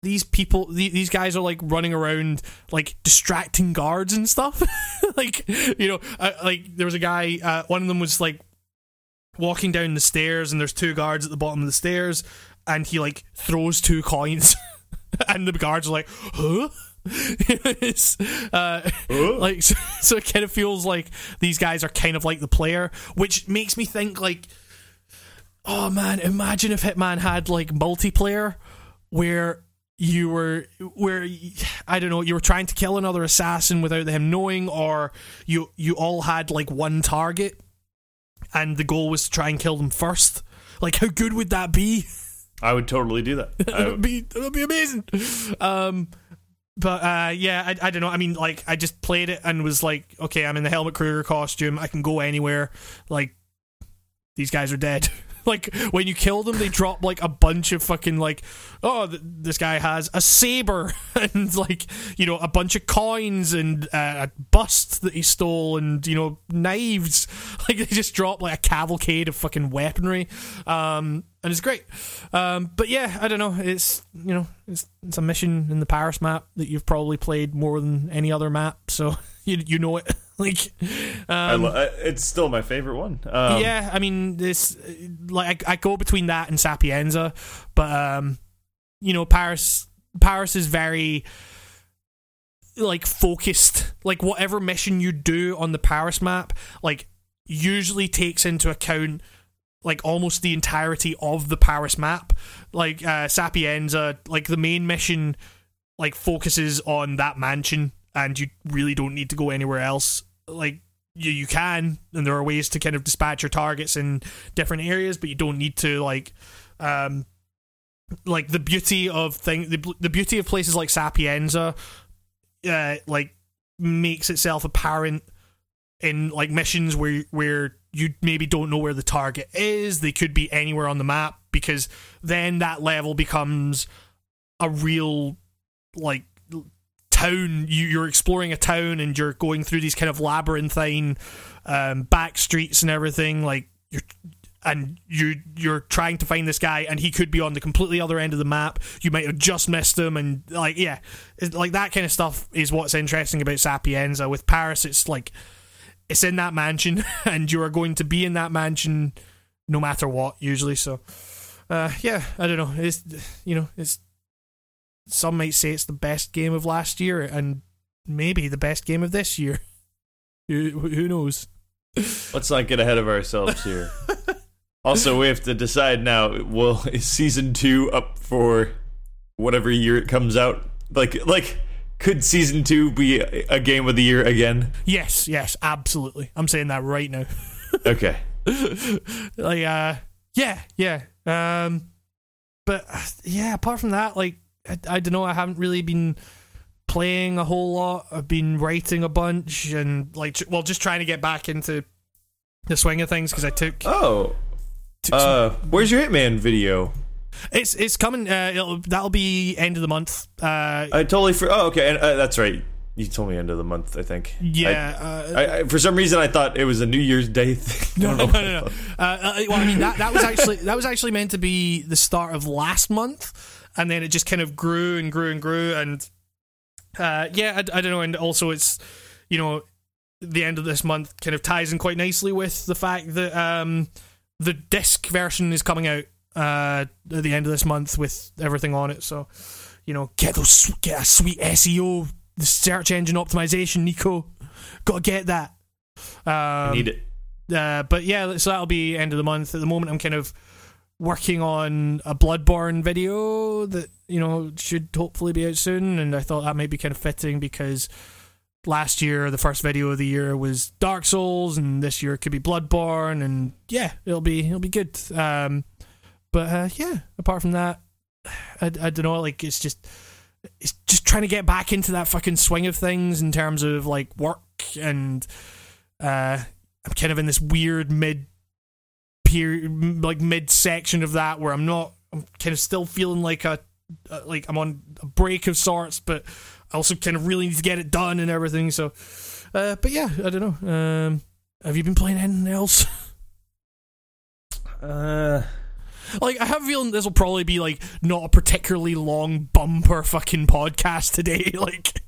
these people these guys are like running around like distracting guards and stuff. Like you know uh, like there was a guy uh, one of them was like walking down the stairs and there's two guards at the bottom of the stairs and he like throws two coins. And the guards are like huh? It's uh, like so, so, it kind of feels like these guys are kind of like the player which makes me think like oh man imagine if hitman had like multiplayer where you were where I don't know you were trying to kill another assassin without him knowing or you you all had like one target and the goal was to try and kill them first. Like, how good would that be? I would totally do that. it would be it would be amazing. Um, but uh, yeah, I, I don't know. I mean, like, I just played it and was like, okay, I'm in the Helmut Kruger costume. I can go anywhere. Like, these guys are dead. like when you kill them, they drop like a bunch of fucking like, oh, th- this guy has a saber and like you know a bunch of coins and uh, a bust that he stole and you know knives. Like they just drop like a cavalcade of fucking weaponry, um, and it's great. Um, but yeah, I don't know. It's you know it's it's a mission in the Paris map that you've probably played more than any other map, so you you know it. like um, lo- it's still my favorite one. Um, yeah i mean this like I, I, go between that and sapienza but um you know paris paris is very like focused. Like whatever mission you do on the paris map like usually takes into account like almost the entirety of the paris map. Like uh sapienza like the main mission like focuses on that mansion and you really don't need to go anywhere else. Like you, you can, and there are ways to kind of dispatch your targets in different areas, but you don't need to like, um, like the beauty of thing, the, the beauty of places like Sapienza, uh, like makes itself apparent in like missions where where you maybe don't know where the target is. They could be anywhere on the map because then that level becomes a real like town. You, you're exploring a town and you're going through these kind of labyrinthine um, back streets and everything. Like you're and you you're trying to find this guy and he could be on the completely other end of the map you might have just missed him and like yeah like that kind of stuff is what's interesting about sapienza with paris it's like it's in that mansion and you are going to be in that mansion no matter what usually so uh yeah i don't know it's you know it's some might say it's the best game of last year and maybe the best game of this year who, who knows Let's not get ahead of ourselves here. also, we have to decide now. Well, is season two up for whatever year it comes out? Like, like, could season two be a, a game of the year again? yes yes absolutely i'm saying that right now Okay. like uh yeah yeah um but uh, yeah apart from that like I, I don't know i haven't really been playing a whole lot i've been writing a bunch and like well just trying to get back into the swing of things because i took, Oh, took some- uh, where's your Hitman video? it's it's coming uh it'll, that'll be end of the month uh I totally for. Oh, okay. And, uh, that's right. You told me end of the month. I think. yeah uh, I, I, for some reason, I thought it was a New Year's Day thing. No, no, no, no. Uh, uh, well, I mean that that was actually that was actually meant to be the start of last month, and then it just kind of grew and grew and grew, and uh, yeah, I, I don't know, and also it's you know the end of this month kind of ties in quite nicely with the fact that um, the disc version is coming out uh, at the end of this month with everything on it, so you know get those get a sweet SEO, the search engine optimization, Nico, gotta get that. Um, I need it. uh, but yeah, so that'll be end of the month. At the moment, I'm kind of working on a Bloodborne video that you know should hopefully be out soon, and I thought that might be kind of fitting because last year the first video of the year was Dark Souls, and this year it could be Bloodborne, and yeah, it'll be it'll be good. Um, but uh, yeah, apart from that, I, I don't know. Like it's just it's just trying to get back into that fucking swing of things in terms of like work and uh I'm kind of in this weird mid period like mid section of that where I'm not I'm kind of still feeling like a uh, like I'm on a break of sorts but I also kind of really need to get it done and everything so uh but yeah I don't know um have you been playing anything else Uh, like I have a feeling this will probably be like not a particularly long bumper fucking podcast today like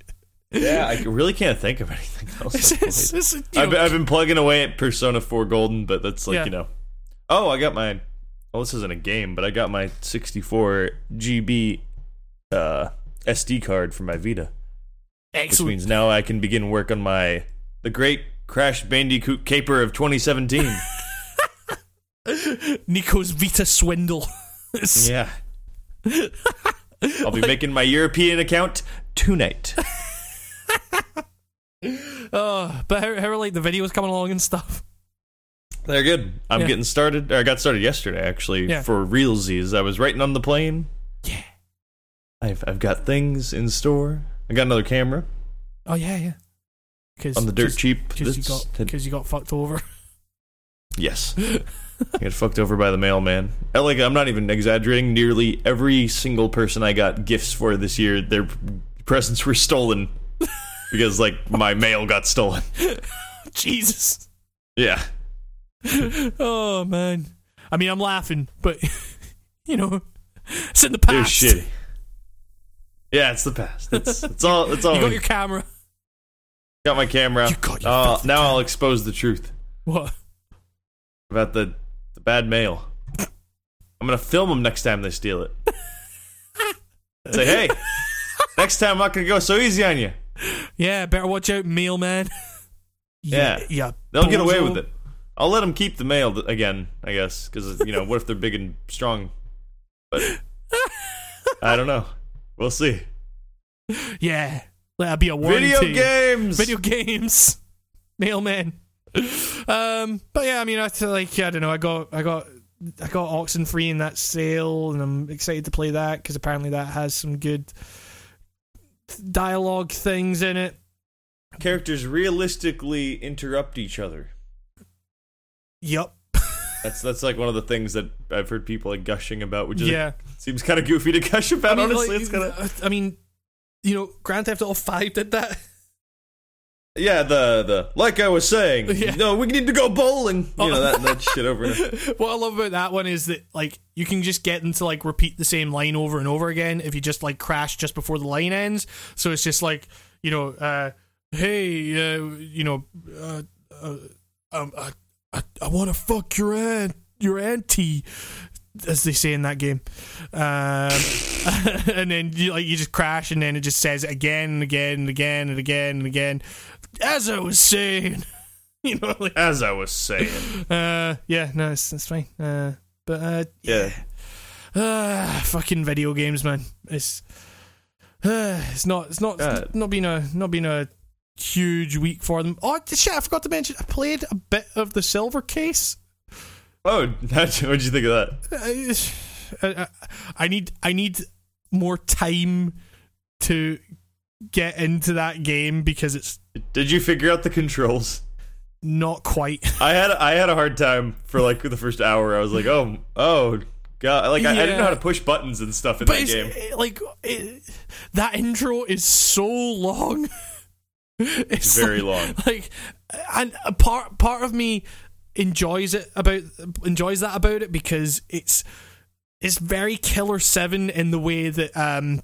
yeah, I really can't think of anything else. it's, I've it's, it's, I've, know, been- I've been plugging away at Persona 4 Golden, but that's like, Yeah. you know. Oh, I got my. Well, this isn't a game, but I got my 64 GB uh, SD card for my Vita, which excellent means now I can begin work on my the Great Crash Bandicoot Caper of 2017. Nico's Vita swindle yeah. I'll be making my European account tonight. Oh, but how, how are like the videos coming along and stuff? They're good. I'm Yeah. getting started. Or I got started yesterday, actually, Yeah. for realsies. I was writing on the plane. Yeah. I've I've got things in store. I got another camera Oh yeah, yeah. Cause, on the dirt cause, cheap. Because you That's- got because you got fucked over. yes, I got fucked over by the mailman. I, like I'm not even exaggerating. Nearly every single person I got gifts for this year, their presents were stolen because like my mail got stolen. Jesus. Yeah, Oh man. I mean, I'm laughing, but you know, it's in the they're past. shitty. Yeah, it's the past. It's it's all it's all. You got your camera. got my camera. You got your Uh, now I'll expose the truth. What? about the, the bad mail. I'm gonna film them next time they steal it. Say, hey, next time I'm not gonna go so easy on you. Yeah, better watch out, mailman. Yeah. yeah. They'll get away with it. I'll let them keep the mail th- again, I guess, because you know, what if they're big and strong? But I don't know. We'll see. Yeah, let that be a warning Video games. video games, mailman. Um, but yeah, I mean, I like I don't know. I got I got I got Oxenfree in that sale, and I'm excited to play that because apparently that has some good dialogue things in it. Characters realistically interrupt each other. Yup. That's that's like one of the things that I've heard people like gushing about, which is Yeah. seems kind of goofy to gush about. I mean, honestly, like, it's kind of uh, I mean, you know, Grand Theft Auto Five did that. Yeah, the the like I was saying. Yeah. No, we need to go bowling. You know that that shit over. What I love about that one is that like you can just get them to like repeat the same line over and over again if you just like crash just before the line ends. So it's just like you know, uh, hey, uh, you know, uh, uh, um, I, I, I want to fuck your aunt, your auntie, as they say in that game. Um, and then you like you just crash, and then it just says it again and again and again and again and again. As I was saying, you know, like As I was saying. uh, yeah, no, it's, it's fine. Uh, but uh, Yeah. uh, fucking video games, man. It's uh, it's not it's not it's not being a not being a huge week for them. Oh shit! I forgot to mention. I played a bit of the Silver Case. Oh, what did you think of that? Uh, I, I- I need I need more time to get into that game because it's Did you figure out the controls? not quite. I had I had a hard time for like the first hour. I was like, oh, oh, god, like I, I didn't know how to push buttons and stuff in But that game. it- like it, that intro is so long. it's Very like- long. Like, and a part part of me enjoys it about enjoys that about it because it's it's very Killer Seven in the way that um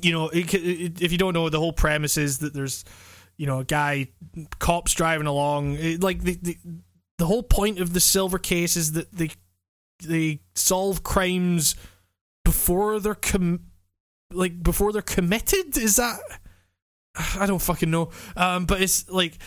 you know it, it, if you don't know the whole premise is that there's you know a guy cops driving along it, like the, the the whole point of the silver case is that they they solve crimes before they're com- like before they're committed is that I don't fucking know. Um but it's like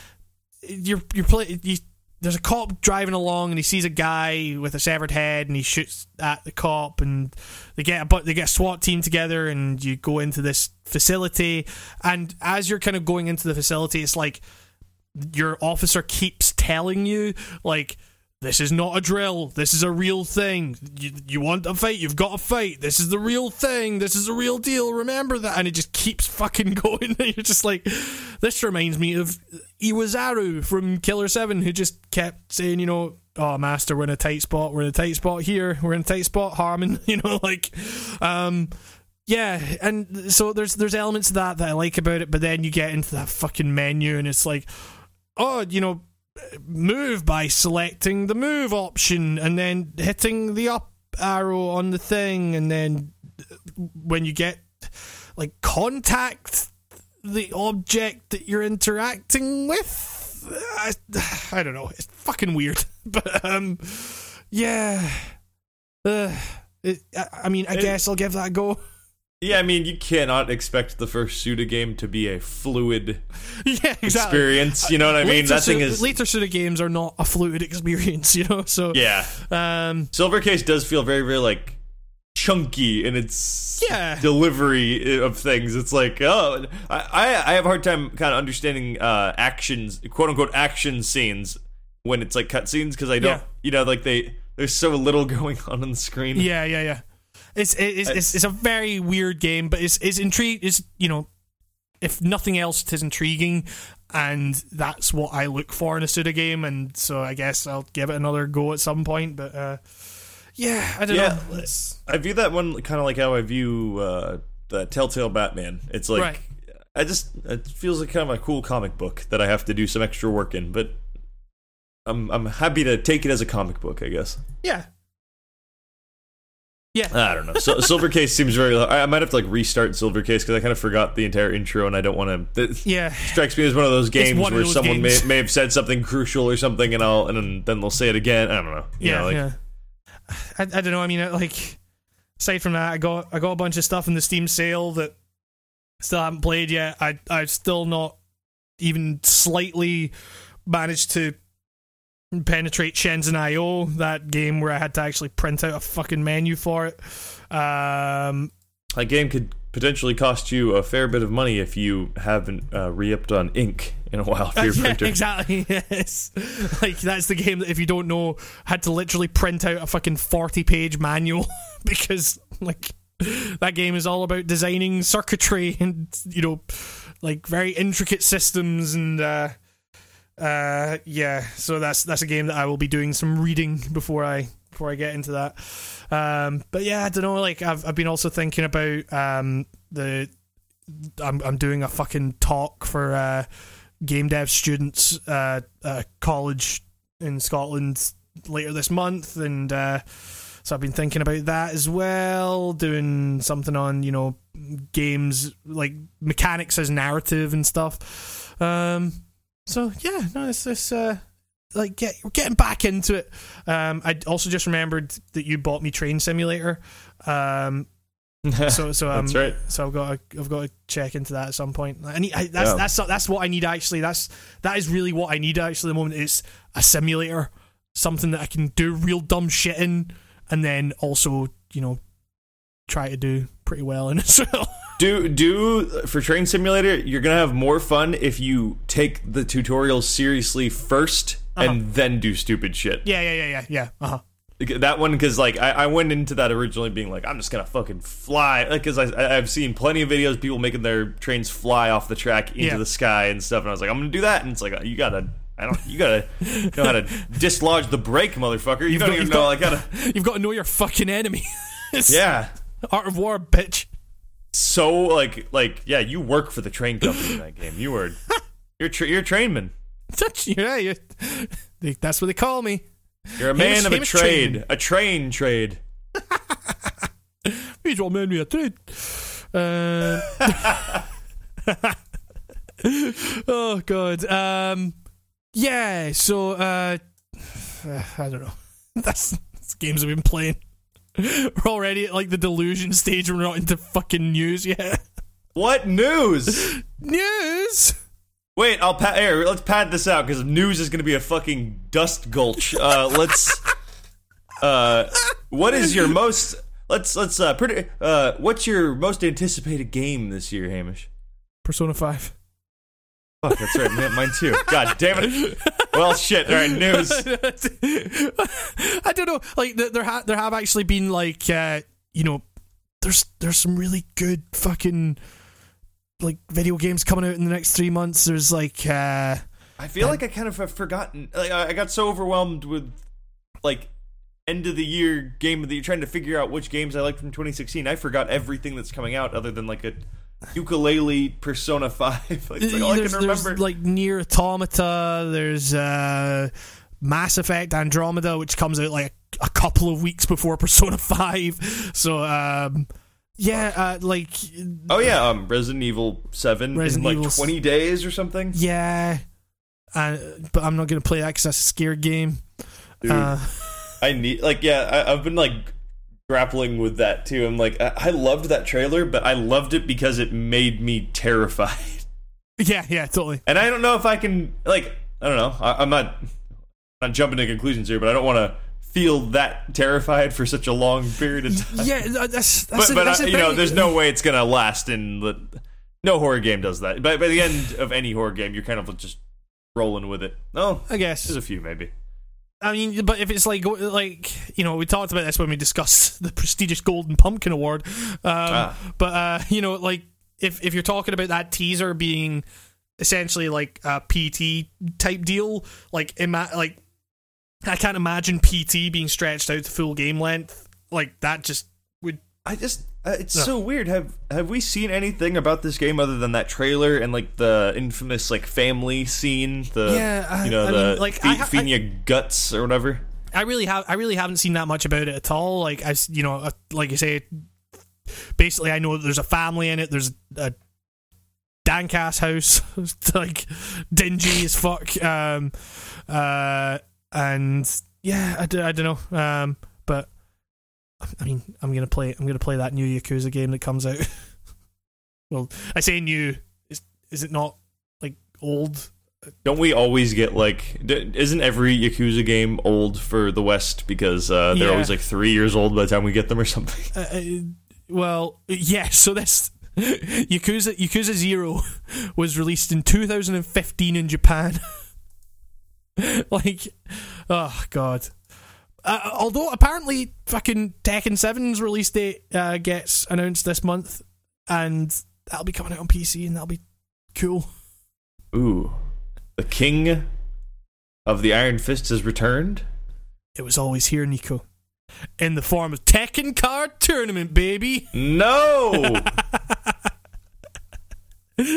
you're you're play you there's a cop driving along and he sees a guy with a severed head and he shoots at the cop and they get a but they get a SWAT team together and you go into this facility. And as you're kind of going into the facility it's like your officer keeps telling you like this is not a drill. This is a real thing. You, you want a fight? You've got a fight. This is the real thing. This is a real deal. Remember that. And it just keeps fucking going. You're just like, this reminds me of Iwazaru from Killer 7, who just kept saying, you know, oh, master, we're in a tight spot. We're in a tight spot here. We're in a tight spot, Harman. You know, like, um, yeah, and so there's there's elements of that that I like about it, but then you get into that fucking menu and it's like, oh, you know, move by selecting the move option and then hitting the up arrow on the thing, and then when you get like contact the object that you're interacting with, I, I don't know, it's fucking weird, but um, yeah, uh, it, I, I mean, I It- guess I'll give that a go. Yeah, I mean, you cannot expect the first Suda game to be a fluid yeah, exactly. experience. You know what I mean? Later That thing is. later Suda games are not a fluid experience, you know. So Yeah. um, Silver Case does feel very, very like chunky in its Yeah. delivery of things. It's like, oh, I, I I have a hard time kind of understanding uh, actions, quote unquote, action scenes when it's like cutscenes because I don't, Yeah. you know, like they there's so little going on on the screen. yeah, yeah, yeah. It's it's, it's it's a very weird game, but it's it's intrigue. It's you know, if nothing else, it is intriguing, and that's what I look for in a Suda game. And so I guess I'll give it another go at some point. But uh, yeah, I don't Yeah. know. It's, I view that one kind of like how I view uh, the Telltale Batman. It's like Right. I just it feels like kind of a cool comic book that I have to do some extra work in, but I'm I'm happy to take it as a comic book. I guess yeah, yeah. I don't know. So, Silver Case seems very. I I might have to like restart Silver Case because I kind of forgot the entire intro and I don't want to. Yeah, strikes me as one of those games where those someone games. may may have said something crucial or something, and I'll and then, they'll say it again. I don't know. You yeah, know, like, yeah. I, I don't know. I mean, like aside from that, I got I got a bunch of stuff in the Steam sale that still haven't played yet. I I've still not even slightly managed to penetrate Shenzhen I/O, that game where I had to actually print out a fucking menu for it. Um, That game could potentially cost you a fair bit of money if you haven't uh, re-upped on ink in a while for your yeah, printer. exactly. Yes, like that's the game that if you don't know, had to literally print out a fucking forty-page manual because like that game is all about designing circuitry and you know, like very intricate systems and. uh uh yeah so that's that's a game that i will be doing some reading before i before i get into that um but yeah i don't know like i've, I've been also thinking about um the I'm I'm doing a fucking talk for uh, game dev students uh, college in Scotland later this month, and uh, so I've been thinking about that as well. Doing something on you know games like mechanics as narrative and stuff. Um, so yeah, no, it's this. Uh, like get we're getting back into it. Um, I also just remembered that you bought me Train Simulator. Um, so so um, That's right. so I've got to, I've got to check into that at some point. I need, I, that's Yeah. that's that's what I need actually. That's that is really what I need actually. At the moment is a simulator, something that I can do real dumb shit in, and then also you know try to do pretty well in as well. Do do for Train Simulator, you're gonna have more fun if you take the tutorial seriously 1st Uh-huh. and then do stupid shit. yeah, yeah, yeah, yeah, yeah. Uh huh. That one because like I, I went into that originally being like I'm just gonna fucking fly because I I- I've seen plenty of videos of people making their trains fly off the track into Yeah. the sky and stuff and I was like I'm gonna do that and it's like you gotta I don't you gotta know how to dislodge the brake motherfucker you don't got, even know. Got, I gotta. You've got to know your fucking enemy. Yeah Art of War, bitch. So like like yeah you work for the train company in that game you were you're tra- you're a trainman That's yeah, you, they, that's what they call me. you're a man of a trade Trainman. a train trade He's what man me a trade. Uh, oh god. Um, yeah. So uh, I don't know. That's, that's games I've been playing. We're already at like the delusion stage. We're not into fucking news yet. what news News. Wait, I'll pat. Here, let's pad this out because news is going to be a fucking dust gulch. Uh, let's. Uh, what is your most? Let's let's uh, pretty. Uh, what's your most anticipated game this year, Hamish? Persona Five. Fuck, that's right. Mine too. God damn it. Well, shit. All right, news. I don't know. Like there, ha- there have actually been like uh, you know, there's there's some really good fucking like video games coming out in the next three months. There's like uh, I feel like I kind of have forgotten. Like, I I got so overwhelmed with like end of the year game of the year, trying to figure out which games I liked from 2016. I forgot everything that's coming out other than like a ukulele Persona 5. like, that's all I there's, can there's, like NieR Automata. There's uh, Mass Effect Andromeda, which comes out like a, a couple of weeks before Persona Five. So um, yeah, uh, like Oh yeah, um, Resident Evil Seven Resident in like Evil- twenty days or something. yeah. Uh, but I'm not gonna play that because that's a scared game. Dude, Uh, I need like yeah, I, I've been like grappling with that too. I'm like I, I loved that trailer, but I loved it because it made me terrified. yeah, yeah, totally. And I don't know if I can like I don't know. I, I'm not not jumping to conclusions here, but I don't want to feel that terrified for such a long period of time. Yeah, that's that's but the, but that's you know, there's no way it's gonna last in the. No horror game does that. By by the end of any horror game, you're kind of just rolling with it. Oh, I guess. there's a few maybe. I mean, but if it's like like you know, we talked about this when we discussed the prestigious Golden Pumpkin Award. Um, Ah. But uh, you know, like if if you're talking about that teaser being essentially like a PT type deal, like ima- like I can't imagine PT being stretched out to full game length. Like that just would I just uh, it's so weird. Have have we seen anything about this game other than that trailer and like the infamous like family scene? The Yeah, I- you know I the mean, like, fe- ha- guts or whatever. I really have I really haven't seen that much about it at all. Like I you know uh, like you say, basically I know that there's a family in it. There's a dank ass house, like dingy as fuck. Um, uh, and yeah, I, d- I don't know. Um, but I mean, I'm gonna play. I'm gonna play that new Yakuza game that comes out. well, I say new. Is is it not like old? Don't we always get like? Isn't every Yakuza game old for the West because uh, they're Yeah. always like three years old by the time we get them or something? Uh, uh, well, yeah. So this Yakuza Yakuza Zero was released in 2015 in Japan. like, oh god. Uh, although apparently fucking Tekken 7's release date uh, gets announced this month, and that'll be coming out on PC, and that'll be cool. Ooh, the king of the Iron Fist has returned. It was always here, Nico, in the form of Tekken Card Tournament, baby. No.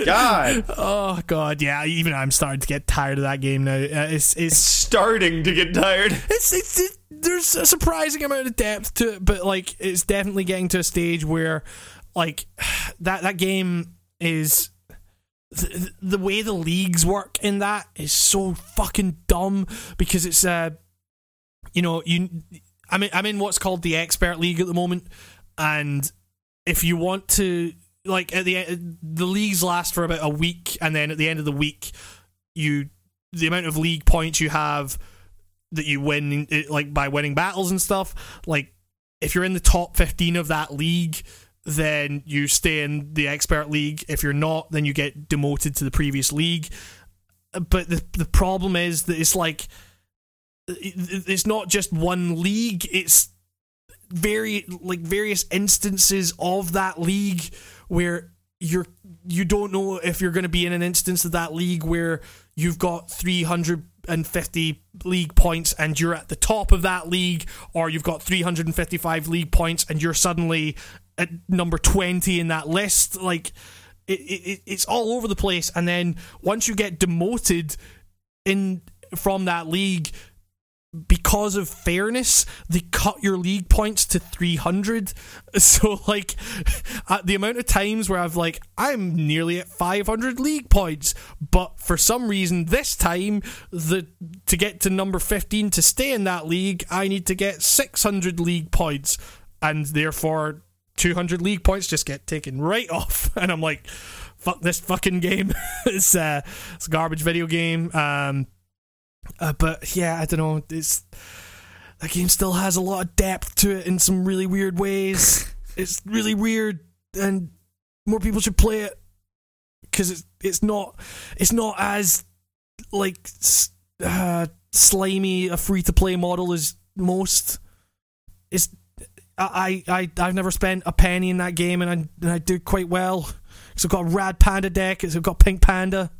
God, Oh god, yeah. Even I'm starting to get tired of that game now. Uh, it's it's starting to get tired. it's, it's it, there's a surprising amount of depth to it, but like it's definitely getting to a stage where like that that game is the, the way the leagues work in that is so fucking dumb because it's uh you know you I'm in, I'm in what's called the expert league at the moment and if you want to like at the end the leagues last for about a week and then at the end of the week you the amount of league points you have that you win like by winning battles and stuff like if you're in the top 15 of that league then you stay in the expert league. If you're not then you get demoted to the previous league. But the the problem is that it's like it's not just one league it's very like various instances of that league where you're you don't know if you're going to be in an instance of that league where you've got 350 league points and you're at the top of that league or you've got 355 league points and you're suddenly at number 20 in that list like it, it, it's all over the place. And then once you get demoted in from that league because of fairness, they cut your league points to 300. So, like, at the amount of times where I've, like, I'm nearly at 500 league points, but for some reason this time, the to get to number 15 to stay in that league, I need to get 600 league points, and therefore 200 league points just get taken right off. And I'm like, fuck this fucking game. it's, uh, it's a garbage video game. Um, uh, but yeah, I don't know. It's that game still has a lot of depth to it in some really weird ways. it's really weird, and more people should play it because it's it's not it's not as like uh, slimy a free to play model as most. It's I I I've never spent a penny in that game, and I and I do quite well. So I've got a rad panda deck. It's got Pink Panda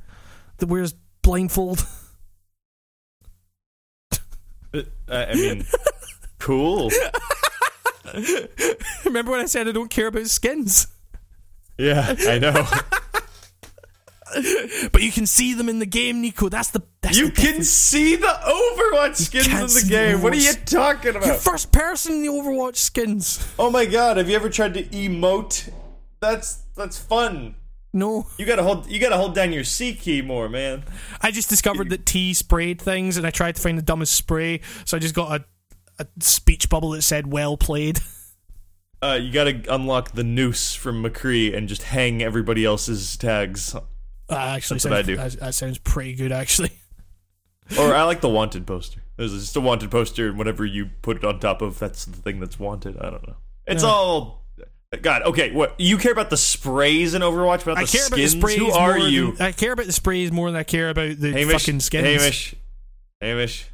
that wears blindfold. Uh, I mean, cool. Remember when I said I don't care about skins? Yeah, I know. But you can see them in the game, Nico. That's the that's You the can see the Overwatch skins in the the game. What are you talking You're first person in the Overwatch skins. Oh my god, have you ever tried to emote? That's that's fun. No, You gotta hold you gotta hold down your C key more, man. I just discovered that T sprayed things, and I tried to find the dumbest spray, so I just got a a speech bubble that said "well played." Uh, you gotta unlock the noose from McCree and just hang everybody else's tags. Uh, actually, That's what I do. That, that sounds pretty good, actually. Or I like the wanted poster. There's just a wanted poster, and whatever you put it on top of, that's the thing that's wanted. I don't know. It's Yeah. all. God, okay. What you care about the sprays in Overwatch, but I the care skins? about the sprays. Who are you, Than, I care about the sprays more than I care about the Hamish? fucking skins. Hamish, Hamish.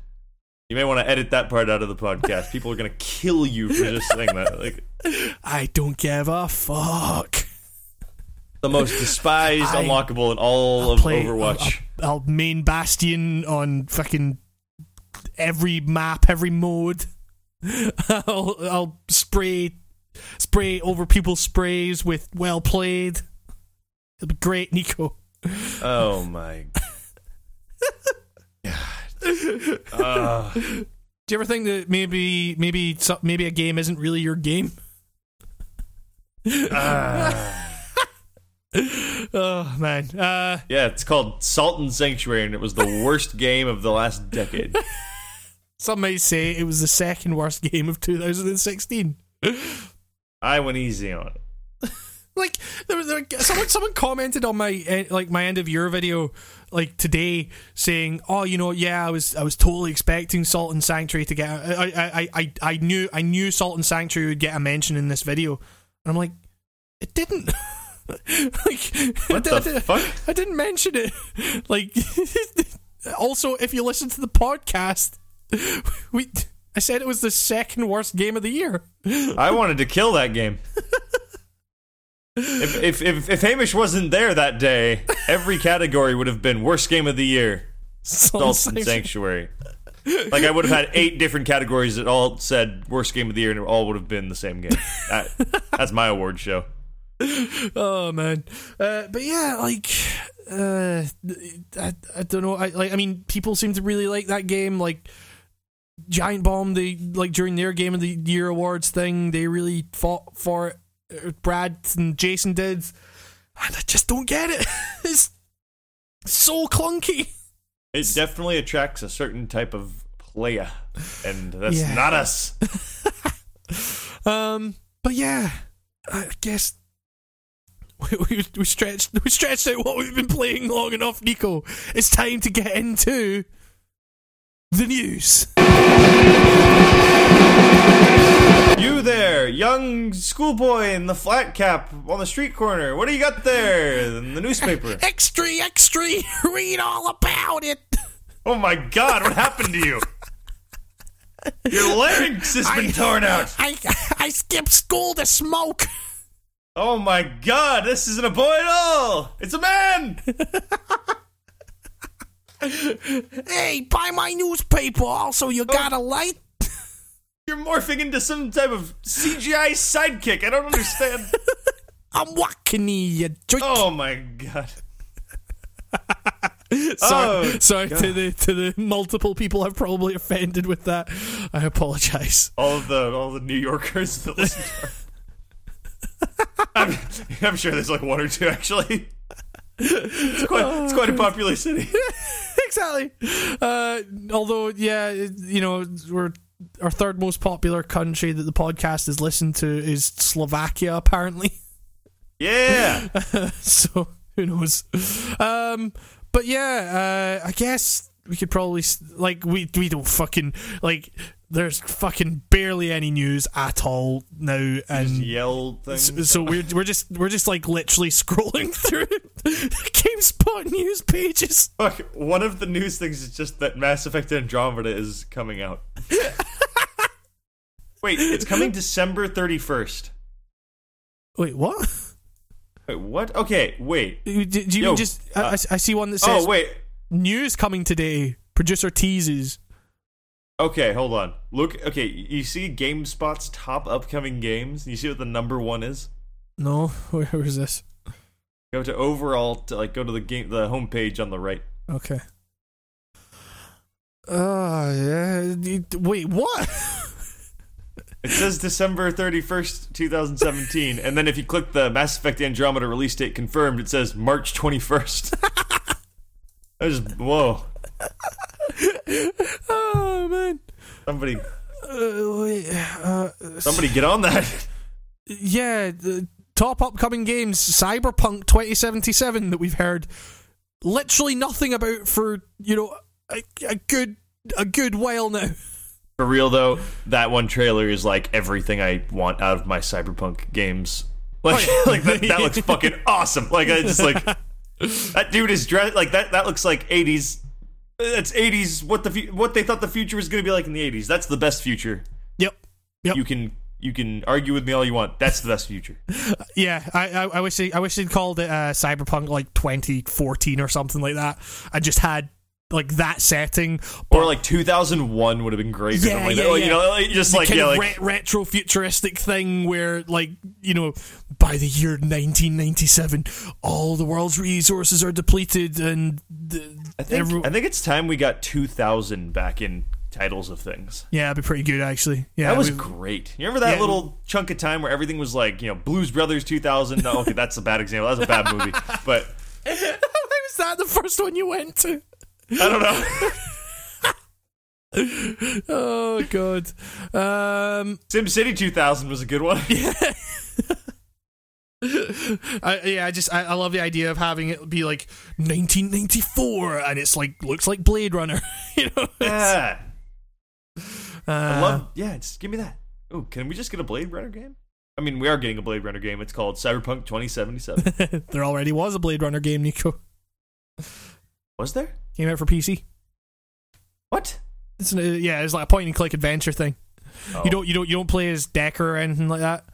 You may want to edit that part out of the podcast. People are gonna kill you for just saying that. Like I don't give a fuck. the most despised, I- unlockable in all of play- Overwatch. I'll, I'll main Bastion on fucking every map, every mode. I'll, I'll spray spray over people's sprays with well played. It'll be great, Nico. oh my god. Uh, Do you ever think that maybe maybe maybe a game isn't really your game? ah. Oh man, uh, Yeah, it's called Salt and Sanctuary, and it was the worst game of the last decade. some might say it was the second worst game of 2016. I went easy on it. like there was there, someone someone commented on my eh, like my end of year video like today saying oh you know yeah I was I was totally expecting Salt and Sanctuary to get I I I I knew I knew Salt and Sanctuary would get a mention in this video and I'm like it didn't like What I, did- fuck? I didn't mention it like also if you listen to the podcast we I said it was the second worst game of the year I wanted to kill that game. If, if if if Hamish wasn't there that day, every category would have been worst game of the year. Salt Sanctuary. Like I would have had eight different categories that all said worst game of the year, and it all would have been the same game. That, that's my award show. oh man, uh, but yeah, like uh, I, I don't know. I like. I mean, people seem to really like that game. Like Giant Bomb, they like during their Game of the Year awards thing, they really fought for it. Uh, Brad and Jason did, and I just don't get it. it's so clunky. It definitely attracts a certain type of player, and that's Yeah. not us. Um, but yeah, I guess we, we, we stretched we stretched out what we've been playing long enough, Nico. It's time to get into the news. You there, young schoolboy in the flat cap on the street corner. What do you got there in the newspaper? Extra, extra, read all about it. Oh my god, what happened to you? Your larynx has been I- torn out. I I skipped school to smoke. Oh my god, this isn't a boy at all. It's a man. Hey, buy my newspaper. Also, you oh. got a light? You're morphing into some type of CGI sidekick. I don't understand. I'm walking you. Joik. Oh my god. sorry, oh, sorry to the to the multiple people I've probably offended with that. I apologize. all of the all the New Yorkers that listen to our- I'm, I'm sure there's like one or two actually. It's quite, it's quite a popular city. exactly. Uh, although, yeah, you know, we're our third most popular country that the podcast is listened to is Slovakia, apparently. Yeah. so who knows? Um, but yeah, uh, I guess we could probably like we we don't fucking like. There's fucking barely any news at all now, Just and yelled things. so we're we're just we're just like literally scrolling through GameSpot news pages. Fuck, one of the news things is just that Mass Effect Andromeda is coming out. Wait, it's coming December 31st. Wait, what? Wait, what? Okay, wait. Do do you Yo, just? I, I- uh, I see one that oh, says Oh, wait. news coming today. Producer teases. Okay, hold on. Look, okay, you see GameSpot's top upcoming games? You see what the number one is? No, where, is this? Go to overall to like go to the game the homepage on the right. Okay. Uh, yeah. Wait, what? It says December 31st, 2017, and then if you click the Mass Effect Andromeda release date confirmed, it says March 21st. I just whoa. oh man. Somebody Uh, wait. Uh, somebody get on that. yeah. The top upcoming games: Cyberpunk 2077 that we've heard literally nothing about for you know a, a good a good while now. For real though, that one trailer is like everything I want out of my Cyberpunk games. Like, like that, that looks fucking awesome. Like I just like that dude is dressed like that. That looks like eighties. That's eighties. What the what they thought the future was going to be like in the eighties. That's the best future. Yep. Yep. You can you can argue with me all you want. That's the best future. Yeah, I, I, I wish they, I wish they'd called it uh, Cyberpunk like 2014 or something like that, and just had like that setting, Or like two thousand one would have been great. Yeah, like yeah. Yeah. You know, like, just like kind yeah, of like re- retro futuristic thing where like you know by the year 1997 all the world's resources are depleted and the, I think every- I think it's time we got two thousand back in titles of things. yeah, it'd be pretty good actually. Yeah, That was great. You remember that Yeah. little chunk of time where everything was like, you know, Blues Brothers 2000? No, okay, that's a bad example. That's a bad movie. But was that the first one you went to? I don't know. Oh god. Um, SimCity 2000 was a good one. I, yeah, I just I, I love the idea of having it be like 1994 and it's like looks like Blade Runner. you know, Yeah. uh, I love, yeah, just give me that. Oh, can we just get a Blade Runner game? I mean, we are getting a Blade Runner game. It's called Cyberpunk 2077. there already was a Blade Runner game, Nico. was there? Came out for PC. What? It's an, uh, yeah, it's like a point and click adventure thing. Oh. You don't you don't you don't play as Decker or anything like that.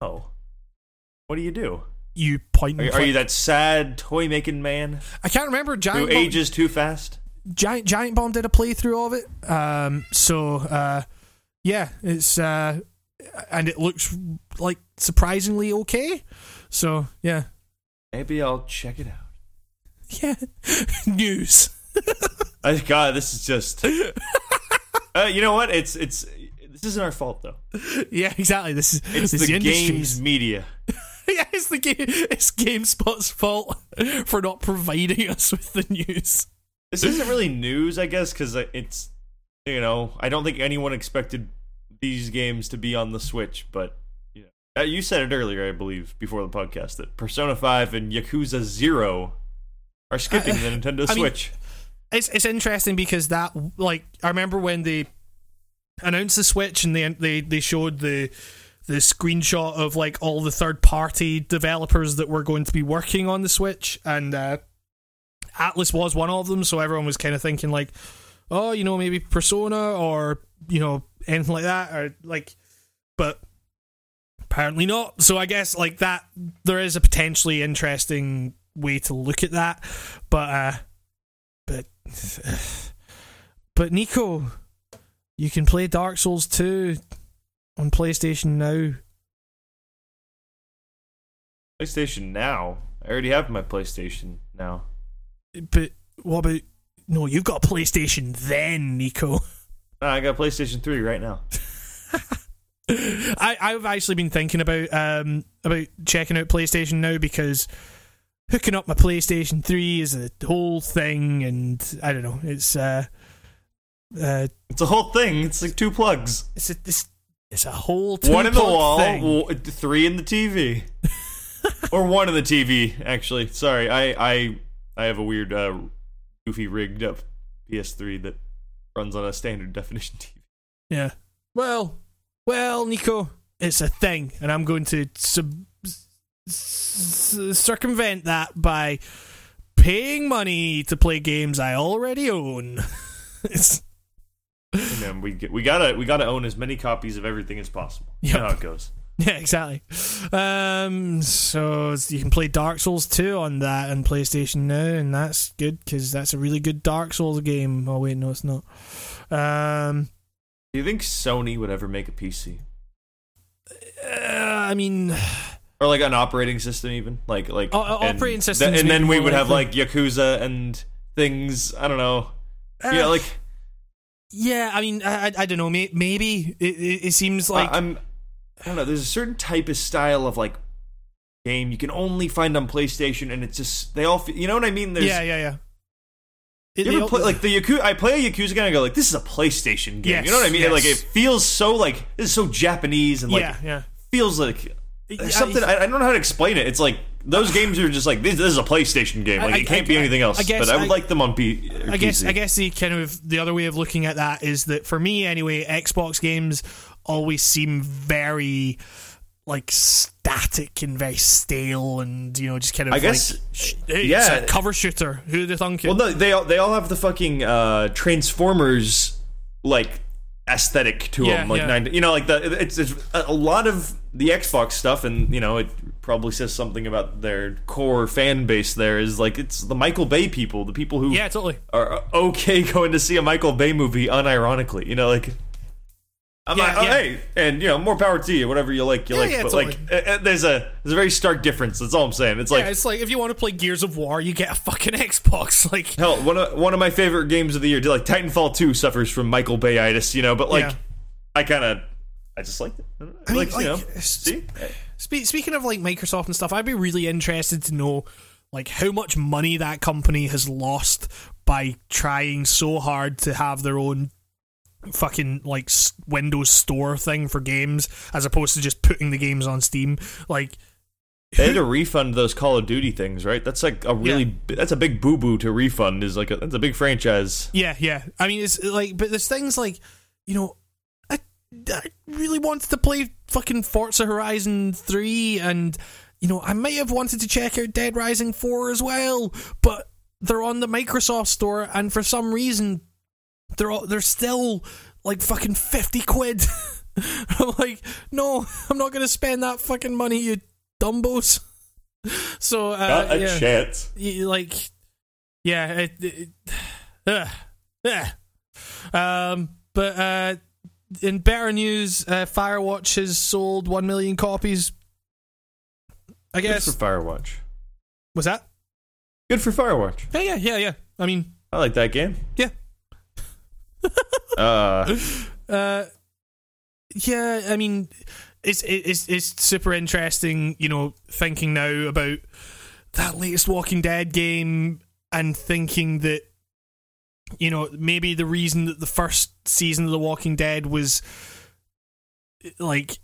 Oh. What do you do? You point Are, are you that sad toy making man I can't remember. who Giant Bomb, ages too fast? Giant Giant Bomb did a playthrough of it. Um, so uh, yeah, it's uh, and it looks like surprisingly okay. So yeah, Maybe I'll check it out. yeah. News. I, God, this is just. uh, you know what? It's it's this isn't our fault though. Yeah, exactly. This is It's this is the games media. yeah, it's the game. It's GameSpot's fault for not providing us with the news. This isn't really news, I guess, because it's you know I don't think anyone expected these games to be on the Switch, but you know, uh, you said it earlier, I believe, before the podcast that Persona Five and Yakuza Zero are skipping the Nintendo I mean, Switch. It's it's interesting because that like I remember when they announced the Switch and they they they showed the the screenshot of like all the third party developers that were going to be working on the Switch and uh, Atlus was one of them so everyone was kind of thinking like oh you know maybe Persona or you know anything like that or like but apparently not. So I guess like that there is a potentially interesting way to look at that but uh but but Nico, you can play Dark Souls 2 on PlayStation now. PlayStation Now. I already have my PlayStation Now. But what about no? You've got a PlayStation then, Nico. I got PlayStation Three right now. I I've actually been thinking about um about checking out PlayStation now because hooking up my PlayStation 3 is a whole thing, and I don't know. It's uh uh It's a whole thing. It's like two plugs. it's a it's, it's a whole one in the wall, w- three in the TV, or one in the TV. Actually, sorry, I I I have a weird, uh, goofy rigged up PS3 that runs on a standard definition TV. Yeah. Well, well, Nico, it's a thing, and I'm going to sub- circumvent that by paying money to play games I already own. it's, And then we get, we gotta we gotta own as many copies of everything as possible. You know how it goes. yeah, exactly. Um, so you can play Dark Souls 2 on that and PlayStation now, and that's good because that's a really good Dark Souls game. Oh wait, no, it's not. Um, Do you think Sony would ever make a PC uh, I mean, or like an operating system, even like like O- o- and operating th- and then we would have like Yakuza and things. I don't know. yeah, uh, like Yeah, I mean, I, I, don't know. May, maybe it, it, it seems like I, I'm. I don't know. There's a certain type of style of like game you can only find on PlayStation, and it's just they all. Feel, you know what I mean? There's, yeah, yeah, yeah. It- You ever play like the Yakuza? I play a Yakuza game. and I go like, this is a PlayStation game. Yes, you know what I mean? yes. Like it feels so like this is so Japanese and like yeah, yeah. feels like something. I, I don't know how to explain it. It's like those games are just like this, this is a PlayStation game. Like I- it can't I- be anything else. I guess but I would like them on P. or I guess PC. I guess the kind of the other way of looking at that is that for me anyway, Xbox games always seem very like static and very stale and you know just kind of I guess- like, sh- hey, yeah. it's a cover shooter. who the thunk it? Well, no, they all they all have the fucking uh, Transformers like aesthetic to Yeah, them. Like yeah. nine, you know, like the it's, it's a a lot of the Xbox stuff, and you know, it probably says something about their core fan base. There is like it's the Michael Bay people, the people who yeah, totally. are uh, okay going to see a Michael Bay movie unironically. You know, like. I'm Yeah, like, oh, yeah. hey, and you know, more power to you. Whatever you like, you Yeah, like. but like, uh, there's a there's a very stark difference. That's all I'm saying. It's like it's like if you want to play Gears of War, you get a fucking Xbox. Like, Hell, one of one of my favorite games of the year, like Titanfall 2 suffers from Michael Bayitis, you know, but like. I kind of I just liked it. I don't know. I mean, like, you know, like, see? Spe- speaking of like Microsoft and stuff, I'd be really interested to know like how much money that company has lost by trying so hard to have their own fucking like Windows Store thing for games as opposed to just putting the games on Steam. Like, They had to refund those Call of Duty things, right? That's like a really bi- that's a big boo boo to refund. Is like a, that's a big franchise. yeah, yeah. I mean, it's like, but there's things like, you know, I, I really wanted to play fucking Forza Horizon 3 and, you know, I might have wanted to check out Dead Rising 4 as well, but they're on the Microsoft store and for some reason they're all, they're still like fucking 50 quid. I'm like, no, I'm not going to spend that fucking money, you dumbos. So, uh, Not a yeah chance. y- like yeah it, it, uh, uh. um but uh in better news, uh, Firewatch has sold one million copies. I guess Good for Firewatch. was that? Good for Firewatch. Yeah, yeah, yeah, yeah. I mean, I like that game. Yeah. Uh, uh, yeah. I mean, it's it's it's super interesting. You know, thinking now about that latest Walking Dead game and thinking that you know maybe the reason that the first season of The Walking Dead was like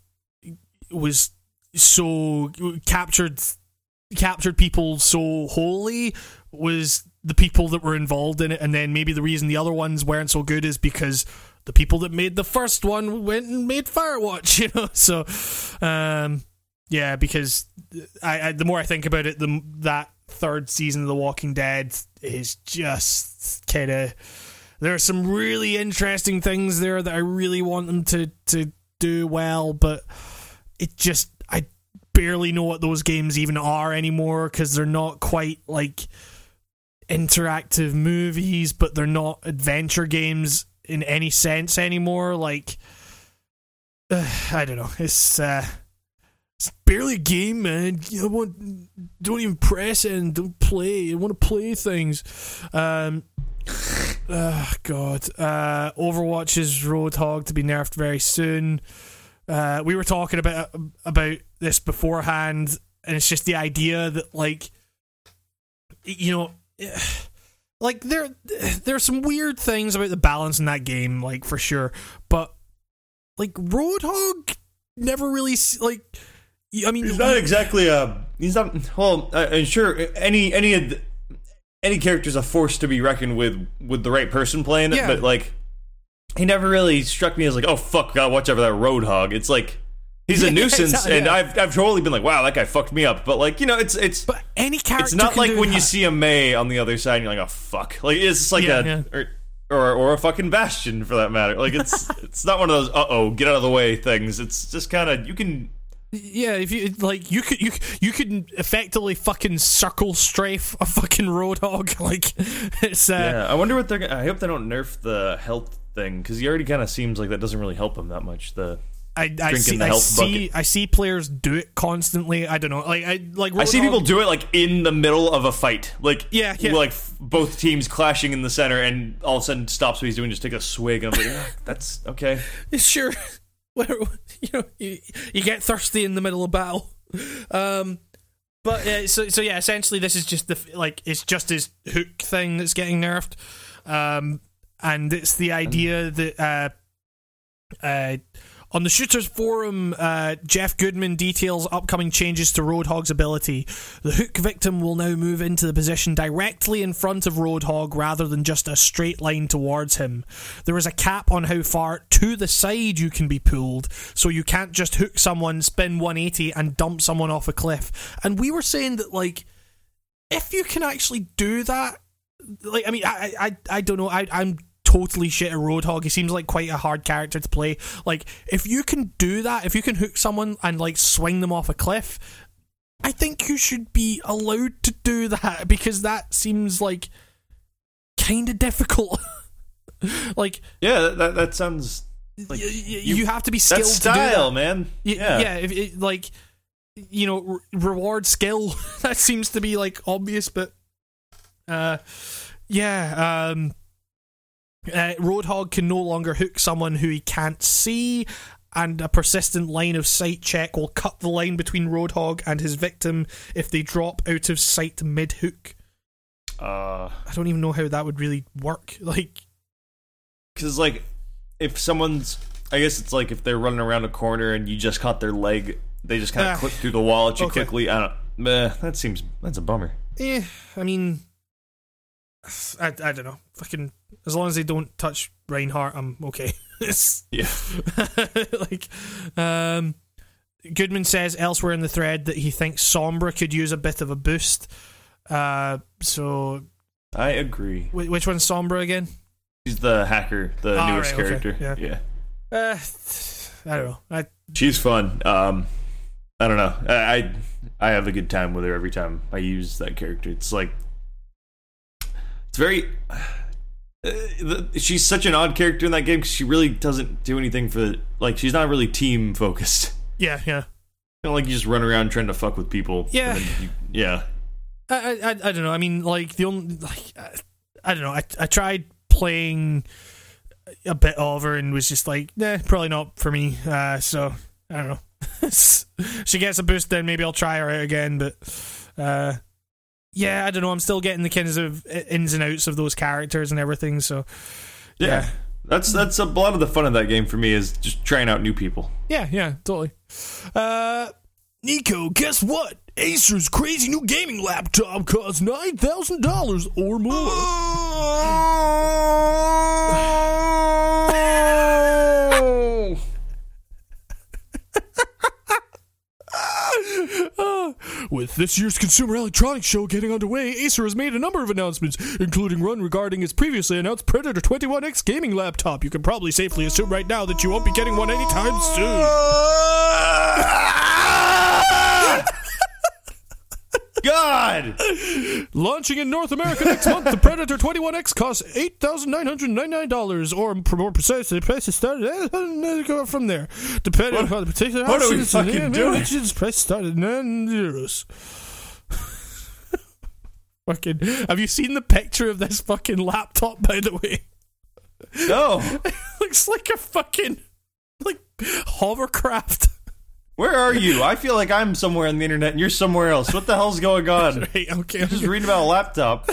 was so captured captured people so wholly was the people that were involved in it and then maybe the reason the other ones weren't so good is because the people that made the first one went and made Firewatch you know? So um yeah because I, I the more I think about it the that third season of The Walking Dead is just kind of there are some really interesting things there that I really want them to to do well but it just I barely know what those games even are anymore because they're not quite like interactive movies, but they're not adventure games in any sense anymore. Like, uh, I don't know. It's uh, it's barely a game, man. I want don't even press it and don't play. I want to play things. Um. Oh God. Uh, Overwatch's Roadhog to be nerfed very soon. Uh, we were talking about about this beforehand, and it's just the idea that like, you know, like there there's some weird things about the balance in that game, like for sure, but like Roadhog never really like. I mean, he's not exactly a. He's not. Well, uh, and sure, any any of the- any character's a force to be reckoned with with the right person playing it, Yeah. but like. He never really struck me as like, oh fuck, gotta watch out for that roadhog. It's like he's a nuisance, exactly, and yeah. I've I've totally been like, wow, that guy fucked me up. But like, you know, it's it's but any character. it's not like when you see a Mei on the other side and you're like, oh fuck. Like it's just like Yeah, a yeah. Or, or or a fucking bastion for that matter. Like it's it's not one of those uh oh get out of the way things. It's just kind of you can Yeah, if you like, you could you you could effectively fucking circle strafe a fucking roadhog. Like it's uh, yeah. I wonder what they're. I hope they don't nerf the health thing because he already kind of seems like that doesn't really help him that much. The I, I see I see. I see players do it constantly. I don't know, like I like I see people do it like in the middle of a fight, like Yeah, yeah. like both teams clashing in the center, and all of a sudden stops what he's doing, just take a swig, and I'm like, "Ah, that's okay. sure you know you, you get thirsty in the middle of battle um but uh, so so yeah essentially this is just the like it's just his hook thing that's getting nerfed um and it's the idea that uh uh on the shooters forum, uh, Geoff Goodman details upcoming changes to Roadhog's ability. The hook victim will now move into the position directly in front of Roadhog rather than just a straight line towards him. There is a cap on how far to the side you can be pulled, so you can't just hook someone, spin 180, and dump someone off a cliff. And we were saying that, like, if you can actually do that, like, I mean, I, I, I don't know, I, I'm totally shit at Roadhog. He seems like quite a hard character to play. Like, if you can do that, if you can hook someone and like swing them off a cliff, I think you should be allowed to do that because that seems like kind of difficult. like, Yeah, that that, that sounds like y- y- you, have to be skilled that's to do that. style, man. Yeah, yeah. if it, like you know, re- reward skill. that seems to be like obvious, but uh, yeah. Um, uh, Roadhog can no longer hook someone who he can't see, and a persistent line of sight check will cut the line between Roadhog and his victim if they drop out of sight mid hook. Uh, I don't even know how that would really work. Like, because like if someone's, I guess it's like if they're running around a corner and you just caught their leg, they just kind Ah, of clip through the wall at you okay. quickly. I don't. Meh, that seems that's a bummer. eh, I mean, I, I don't know. Fucking as long as they don't touch Reinhardt, I'm okay. Yeah. like, um, Goodman says elsewhere in the thread that he thinks Sombra could use a bit of a boost. Uh, so I agree. wh- which one's Sombra again? She's the hacker, the Ah, newest right, okay, character. yeah. yeah. Uh, I don't know. I She's fun. Um, I don't know. I, I I have a good time with her every time I use that character. It's like very Uh, the- she's such an odd character in that game because she really doesn't do anything for like she's not really team focused. Yeah, yeah. Like you just run around trying to fuck with people. Yeah. you- yeah. I, I, I I don't know. I mean, like the only, like, I, I don't know. I, I tried playing a bit of her and was just like, nah, probably not for me. Uh, so I don't know. she gets a boost, then maybe I'll try her out again. But uh, yeah, I don't know. I'm still getting the kinds of ins and outs of those characters and everything. So yeah, Yeah. That's that's a lot of the fun of that game for me is just trying out new people. yeah, yeah, totally. Uh, Nico, guess what? Acer's crazy new gaming laptop costs nine thousand dollars or more. With this year's Consumer Electronics Show getting underway, Acer has made a number of announcements, including one regarding its previously announced Predator 21X gaming laptop. You can probably safely assume right now that you won't be getting one anytime soon. God, Launching in North America next month, the Predator 21X costs $8,999, or more precisely, the price is started eh, go from there. Depending What- on the particular what are we options and fucking doing? dimensions, price started 9 euros. fucking, have you seen the picture of this fucking laptop, by the way? no. it Looks like a fucking, like, hovercraft. Where are you? I feel like I'm somewhere on the internet and you're somewhere else. What the hell's going on? Right, okay. I'm just reading about a laptop.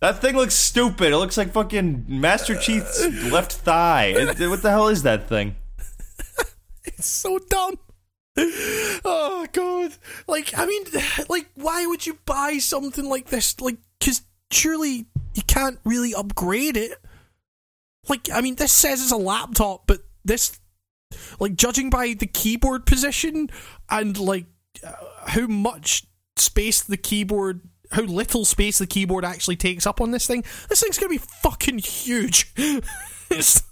That thing looks stupid. It looks like fucking Master Chief's left thigh. It- what the hell is that thing? It's so dumb. Oh god! Like, I mean, like, why would you buy something like this? Like, because surely you can't really upgrade it. Like, I mean, this says it's a laptop, but this, like, judging by the keyboard position and like uh, how much space the keyboard, how little space the keyboard actually takes up on this thing, this thing's gonna be fucking huge. it's,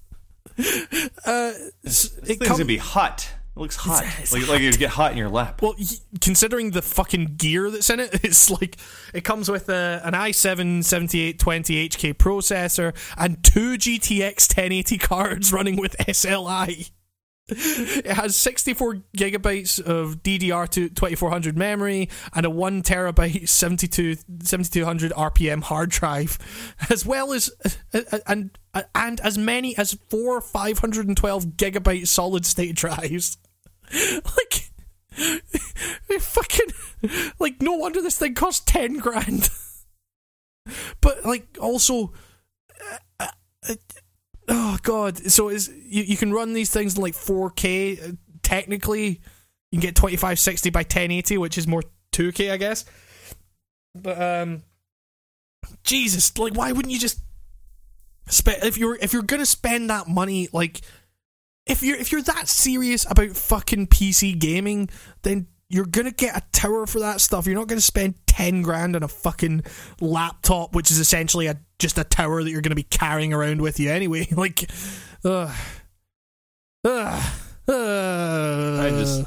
uh, it's- This it thing's com- gonna be hot. It looks hot. it's like like it'd get hot in your lap. Well, y- considering the fucking gear that's in it, it's like it comes with a, an i7 7820 HK processor and two GTX 1080 cards running with SLI. It has 64 gigabytes of DDR2 2400 memory and a 1 terabyte 72 7200 RPM hard drive, as well as uh, uh, and uh, and as many as four 512 gigabyte solid state drives. like fucking like no wonder this thing costs 10 grand but like also uh, uh, oh god. So is you, you can run these things in like 4k uh, technically. You can get 2560 by 1080 which is more 2k i guess. But um jesus like why wouldn't you just spend if you're if you're gonna spend that money like if you're if you're that serious about fucking PC gaming, then you're gonna get a tower for that stuff. You're not gonna spend ten grand on a fucking laptop, which is essentially a just a tower that you're gonna be carrying around with you anyway. Like, ugh, ugh, ugh. I just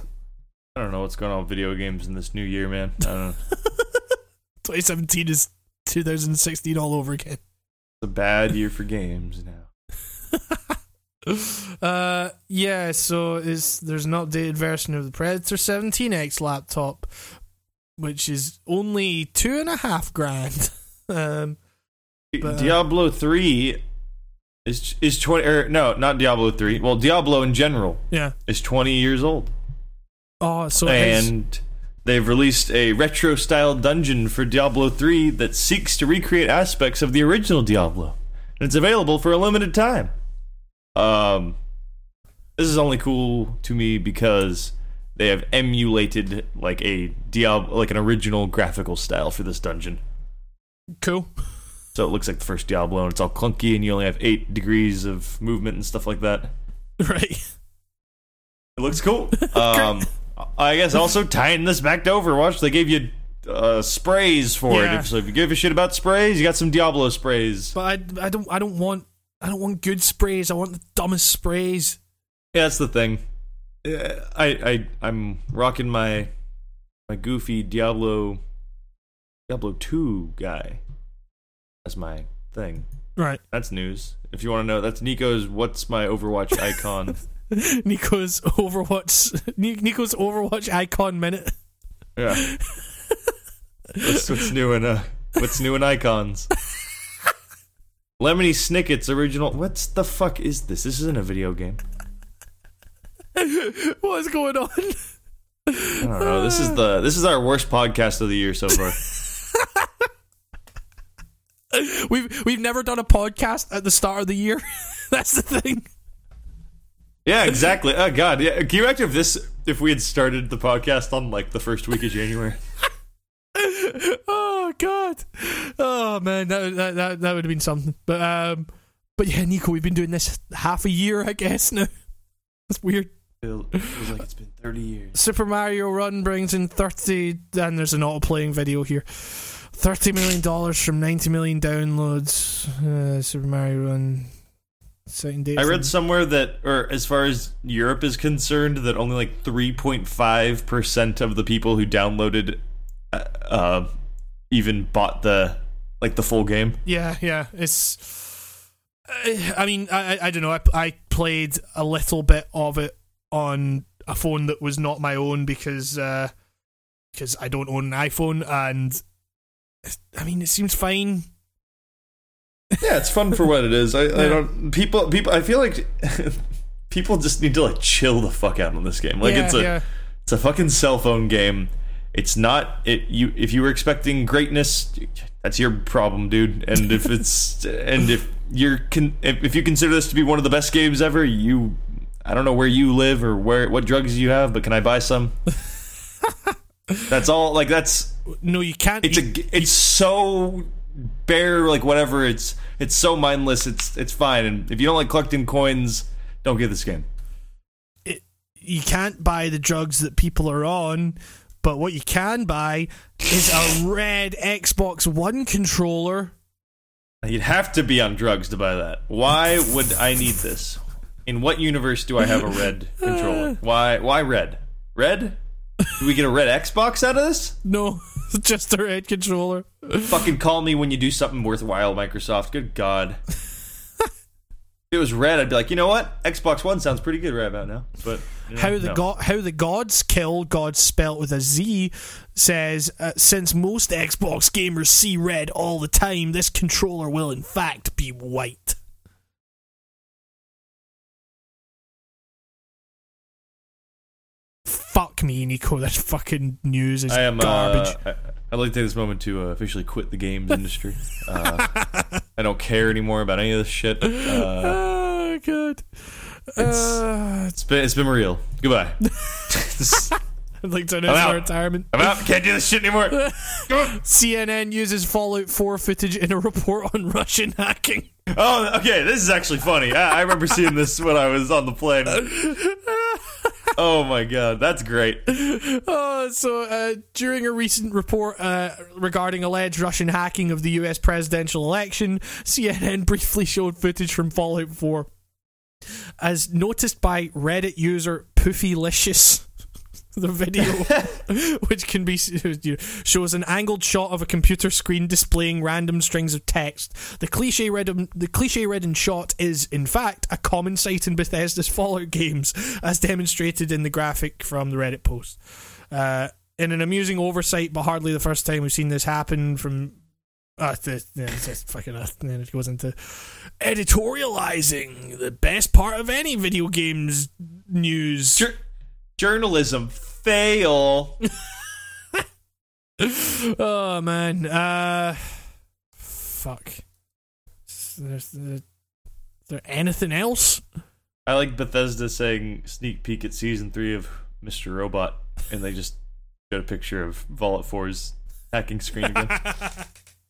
I don't know what's going on with video games in this new year, man. I don't know. 2017 is 2016 all over again. It's a bad year for games now. uh yeah so is there's an updated version of the predator 17x laptop which is only two and a half grand um But, uh, Diablo three is is twenty or no, not Diablo three. Well, Diablo in general yeah is twenty years old, oh so and they've released a retro style dungeon for Diablo three that seeks to recreate aspects of the original Diablo, and it's available for a limited time. Um, this is only cool to me because they have emulated like a Diablo, like an original graphical style for this dungeon. cool So it looks like the first Diablo, and it's all clunky, and you only have eight degrees of movement and stuff like that. right It looks cool. Um, I guess also tying this back to Overwatch, they gave you uh, sprays for Yeah. it. So if you give a shit about sprays, you got some Diablo sprays. but I, I don't i don't want i don't want good sprays i want the dumbest sprays Yeah, that's the thing. Uh, I I I'm rocking my my goofy Diablo Diablo two guy as my thing. Right. That's news. If you want to know, that's Nico's. What's my Overwatch icon? Nico's Overwatch. Nico's Overwatch icon minute. yeah. What's, what's new in uh, What's new in icons? Lemony Snicket's original. What's the fuck is this? This isn't a video game. What is going on? I don't know. This is the this is our worst podcast of the year so far. We've we've never done a podcast at the start of the year. That's the thing. Yeah, exactly. Oh god, yeah. Can you imagine if this if we had started the podcast on like the first week of January? Oh god. Oh man, that that that, that would have been something. But um, but yeah, Nico, we've been doing this half a year, I guess now. That's weird. Feels feels like it's been thirty years. Super Mario Run brings in 30, and there's an auto playing video here. $30 million from 90 million downloads. Uh, Super Mario Run. Citing data I read somewhere that, or as far as Europe is concerned, that only like three point five percent of the people who downloaded, uh, uh, even bought the like the full game. Yeah, yeah. It's. I I mean, I I- I don't know. I, I played a little bit of it on a phone that was not my own because uh, because I don't own an iPhone, and I mean, it seems fine. Yeah, it's fun for what it is. I, I don't people people. I feel like people just need to like chill the fuck out on this game. Like yeah, it's a yeah. it's a fucking cell phone game. It's not it you if you were expecting greatness, that's your problem, dude. And if it's and if you're con, if, if you consider this to be one of the best games ever, you I don't know where you live or where what drugs you have, but can I buy some? that's all. Like that's No, you can't. it's you- a it's so bare like whatever. It's it's so mindless. It's it's fine. And if you don't like collecting coins, don't get this game. you can't buy the drugs that people are on, but what you can buy is a red Xbox One controller. You'd have to be on drugs to buy that. Why would I need this? In what universe do I have a red controller? Why? Why red? Red? Do we get a red Xbox out of this? No, just a red controller. Fucking call me when you do something worthwhile, Microsoft. Good God. if it was red, I'd be like, you know what? Xbox One sounds pretty good right about now. But you know, How the no. go- how the gods kill gods spelt with a Z says uh, since most Xbox gamers see red all the time, this controller will in fact be white. Fuck me, Nico. That fucking news is I am garbage. Uh, I, I'd like to take this moment to uh, officially quit the games industry. Uh, I don't care anymore about any of this shit. Uh, oh god. it's- Uh, it's been it's been real. Goodbye. I'd like to announce my retirement. I'm out. Can't do this shit anymore. CNN uses Fallout 4 footage in a report on Russian hacking. Oh, okay. This is actually funny. I, I remember seeing this when I was on the plane. Oh my god, that's great. Oh, so uh, during a recent report uh, regarding alleged Russian hacking of the US presidential election, CNN briefly showed footage from Fallout 4. As noticed by Reddit user Poofylicious, the video, which can be shows an angled shot of a computer screen displaying random strings of text. The cliche ridden the cliche ridden shot is in fact a common sight in Bethesda's Fallout games, as demonstrated in the graphic from the Reddit post. Uh, in an amusing oversight, but hardly the first time we've seen this happen from. Uh, the, yeah, it's just fucking. Uh, then it goes into editorializing, the best part of any video games news. Jour- journalism fail. oh man, uh, fuck. Is there, is there- is there anything else? I like Bethesda saying sneak peek at season three of Mr. Robot, and they just got a picture of Fallout 4's hacking screen again.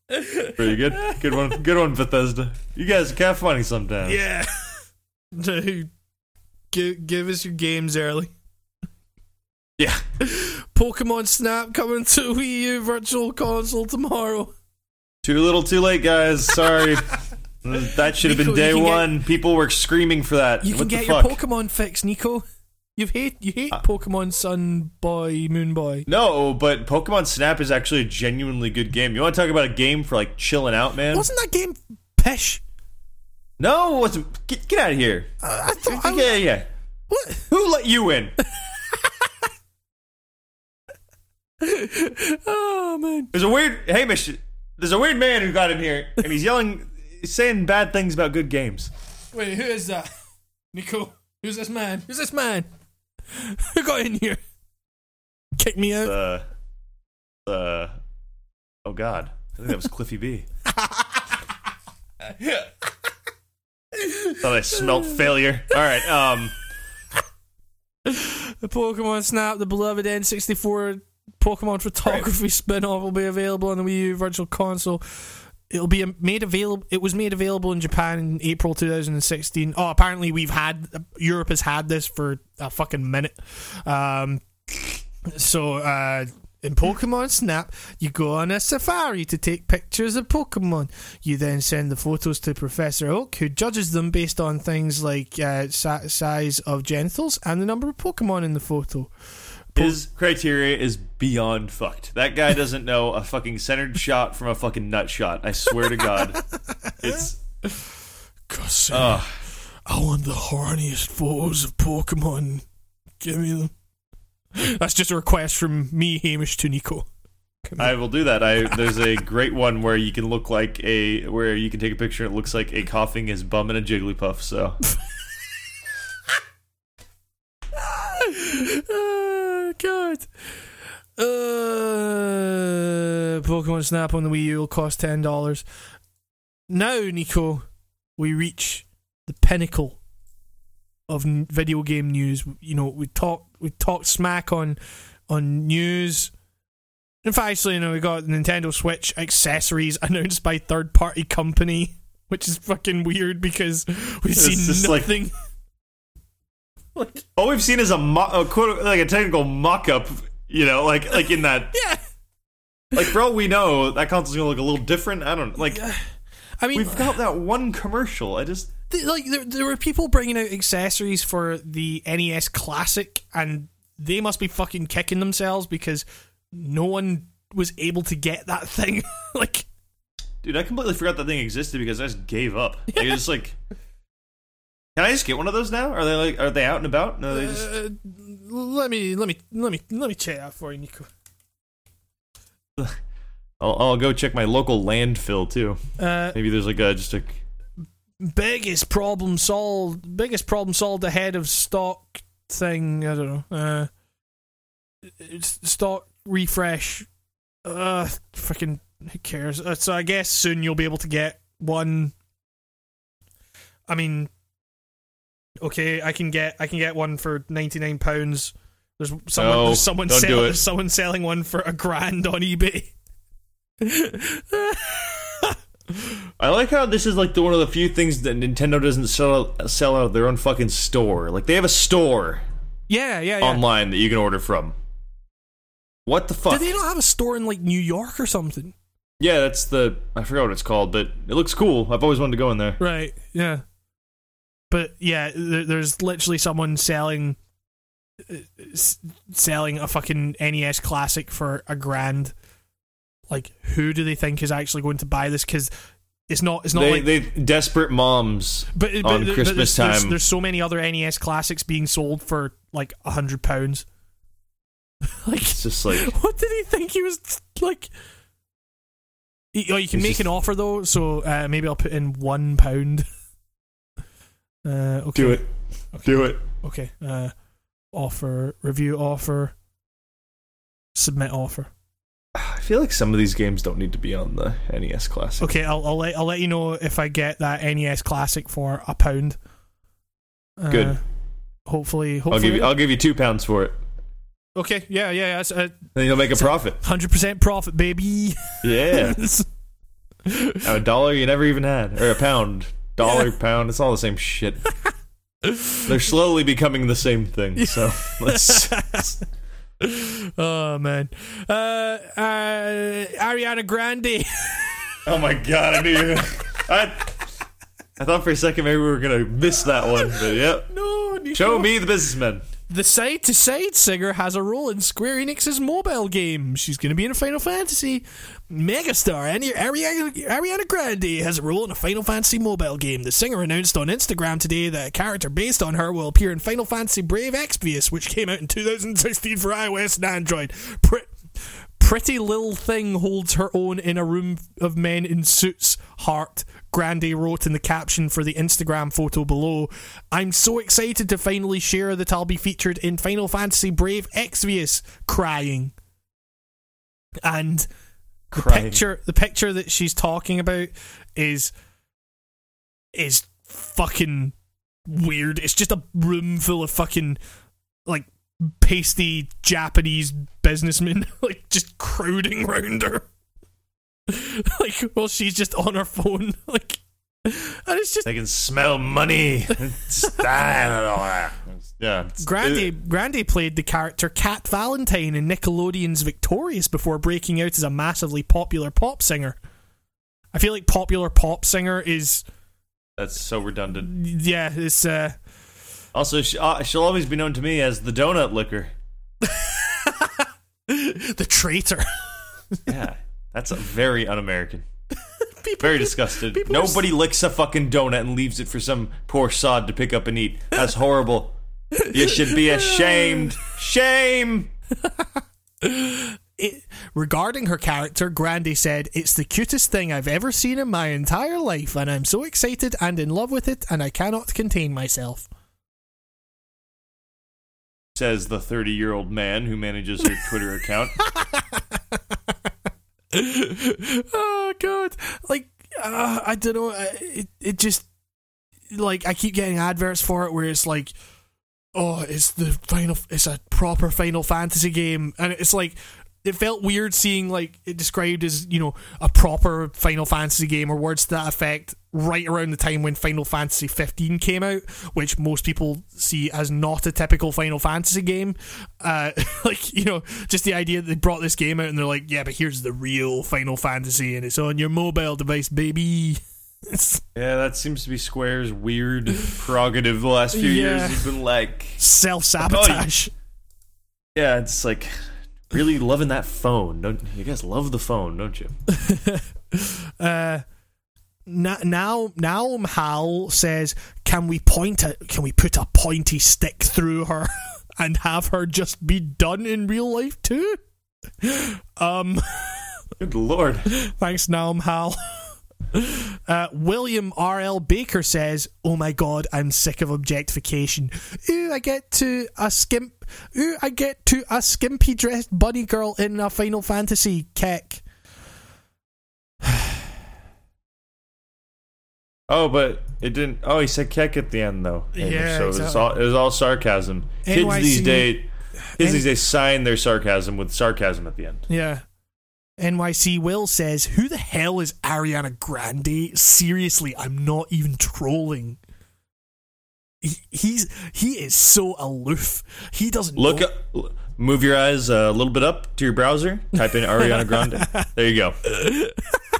Pretty good. Good one. Good one, Bethesda. You guys are kind of funny sometimes. Yeah. Dude, give, give us your games early. Yeah. Pokemon Snap coming to Wii U Virtual Console tomorrow. Too little, too late, guys. Sorry. that should have been Nico, day can get- one. People were screaming for that. You what can the get your? Pokemon fix, Nico. You hate you hate Uh, Pokemon Sun Boy, Moon Boy. No, but Pokemon Snap is actually a genuinely good game. You want to talk about a game for like chilling out, man? Wasn't that game pish? No, it wasn't. Get, get out of here. I thought I was, yeah, yeah. what? Who let you in? Oh man. There's a weird Hamish. There's a weird man who got in here, and he's yelling, saying bad things about good games. Wait, who is that? Nico. Who's this man? Who's this man? Who got in here? Kick me out. Uh, uh, oh God, I think that was Cliffy B. Thought I smelt failure. All right, um, The Pokemon Snap, the beloved N64 Pokemon photography spin-off will be available on the Wii U Virtual Console. It'll be made available. It was made available in Japan in April 2016. Oh, apparently we've had Europe has had this for a fucking minute. Um, so uh, in Pokemon Snap, you go on a safari to take pictures of Pokemon. You then send the photos to Professor Oak, who judges them based on things like uh, size of genitals and the number of Pokemon in the photo. His criteria is beyond fucked. That guy doesn't know a fucking centered shot from a fucking nut shot. I swear to God, it's. Cause Uh, I want the horniest photos of Pokemon. Give me them. That's just a request from me, Hamish, to Nico. I will do that. I there's a great one where you can look like a where you can take a picture. and It looks like a coughing his bum and a Jigglypuff. So oh, God. Uh, Pokemon Snap on the Wii U will cost $10. Now, Nico, we reach the pinnacle of video game news. You know, we talk we talked smack on on news. In fact, actually, you know, we got Nintendo Switch accessories announced by third party company, which is fucking weird because we've It's seen just like- nothing. like all we've seen is a, mo- a quote like a technical mock-up. You know, like like in that yeah. like bro, we know, that console's gonna look a little different. I don't like. I mean, We've got that one commercial. I just th- like there, there were people bringing out accessories for the NES Classic, and they must be fucking kicking themselves because no one was able to get that thing. like, dude, I completely forgot that thing existed because I just gave up. Like, it's just like. Can I just get one of those now? Are they like are they out and about? No, they just uh, let me let me let me let me check out for you, Nico. I'll, I'll go check my local landfill too. Uh, Maybe there's like a just a biggest problem solved. Biggest problem solved ahead of stock thing. I don't know. Uh, it's stock refresh. Uh, freaking who cares? Uh, so I guess soon you'll be able to get one. I mean, okay, I can get I can get one for ninety nine pounds. There's someone No, there's someone sell, there's someone selling one for a grand on eBay. I like how this is like the one of the few things that Nintendo doesn't sell sell out of their own fucking store. Like they have a store yeah, yeah, yeah. online that you can order from. What the fuck? Do they not have a store in like New York or something? yeah, that's the I forgot what it's called, but it looks cool. I've always wanted to go in there. Right. Yeah. But yeah, there, there's literally someone selling uh, selling a fucking NES classic for a grand. Like, who do they think is actually going to buy this? Because it's not. It's not They like. they desperate moms. but, but, on but Christmas there's, there's- time. there's so many other NES classics being sold for like a hundred pounds. like, It's just like what did he think he was like? Y- Oh, you can make just- an offer though, so uh, maybe I'll put in one pound. Uh, okay. do it, do it. Okay. Uh, offer review offer. Submit offer. I feel like some of these games don't need to be on the NES Classic. Okay, I'll I'll let I'll let you know if I get that NES Classic for a pound. Uh, Good. Hopefully, I'll give you I'll give you two pounds for it. okay. Yeah, yeah, yeah. A Then you'll make a profit. hundred percent profit, baby. Yeah, a dollar you never even had, or a pound, dollar, pound. It's all the same shit. They're slowly becoming the same thing. So let's. oh man. Uh, uh, Ariana Grande. Oh my god! I knew. You, I. I thought for a second maybe we were gonna miss that one, but yep. no. Show me the businessman. The side to side singer has a role in Square Enix's mobile game. She's going to be in a Final Fantasy. Megastar Ariana, Ariana Grande has a role in a Final Fantasy mobile game. The singer announced on Instagram today that a character based on her will appear in Final Fantasy Brave Exvius, which came out in 2016 for iOS and Android. Pre- Pretty little thing holds her own in a room of men in suits. Heart. Grande wrote in the caption for the Instagram photo below. I'm so excited to finally share that I'll be featured in Final Fantasy Brave Exvius. Crying. And the Crying. picture, the picture that she's talking about is is fucking weird. It's just a room full of fucking like pasty Japanese businessmen like just crowding round her. like well she's just on her phone like and it's just They can smell money. yeah. it's- Grande Grande played the character Cat Valentine in Nickelodeon's Victorious before breaking out as a massively popular pop singer. I feel like popular pop singer is That's so redundant. yeah, it's uh Also, she, uh, she'll always be known to me as the donut licker. the traitor. Yeah, that's a very un-American. People, Very disgusted. people are Nobody licks a fucking donut and leaves it for some poor sod to pick up and eat. That's horrible. You should be ashamed. Shame. it, regarding her character, Grande said, It's the cutest thing I've ever seen in my entire life, and I'm so excited and in love with it, and I cannot contain myself. Says the 30-year-old man who manages her Twitter account. oh, God. Like, uh, I don't know. It, it just, like, I keep getting adverts for it where it's like, oh, it's the final, it's a proper Final Fantasy game. And it's like, it felt weird seeing like it described as you know a proper Final Fantasy game or words to that effect right around the time when Final Fantasy 15 came out, which most people see as not a typical Final Fantasy game. Uh, like you know, just the idea that they brought this game out and they're like, yeah, but here's the real Final Fantasy and it's on your mobile device, baby. Yeah, that seems to be Square's weird prerogative the last few Yeah. years. It's been like, self sabotage. yeah, it's like really loving that phone. Don't you guys love the phone, don't you? uh, now, now, now, Hal says, "Can we point a? Can we put a pointy stick through her and have her just be done in real life too?" Um, Good lord. thanks, Naum Hal. Uh, William R.L. Baker says, "Oh my God, I'm sick of objectification. Ooh, I get to a skimp. Ooh, I get to a skimpy dressed bunny girl in a Final Fantasy keck." Oh, but it didn't. Oh, he said keck at the end though. Yeah, so it was all it was all sarcasm. Kids these days, kids N- these days sign their sarcasm with sarcasm at the end. Yeah. NYC Will says, Who the hell is Ariana Grande? Seriously, I'm not even trolling. He, he's he is so aloof. He doesn't Look, know- up, move your eyes a little bit up to your browser. Type in Ariana Grande. There you go.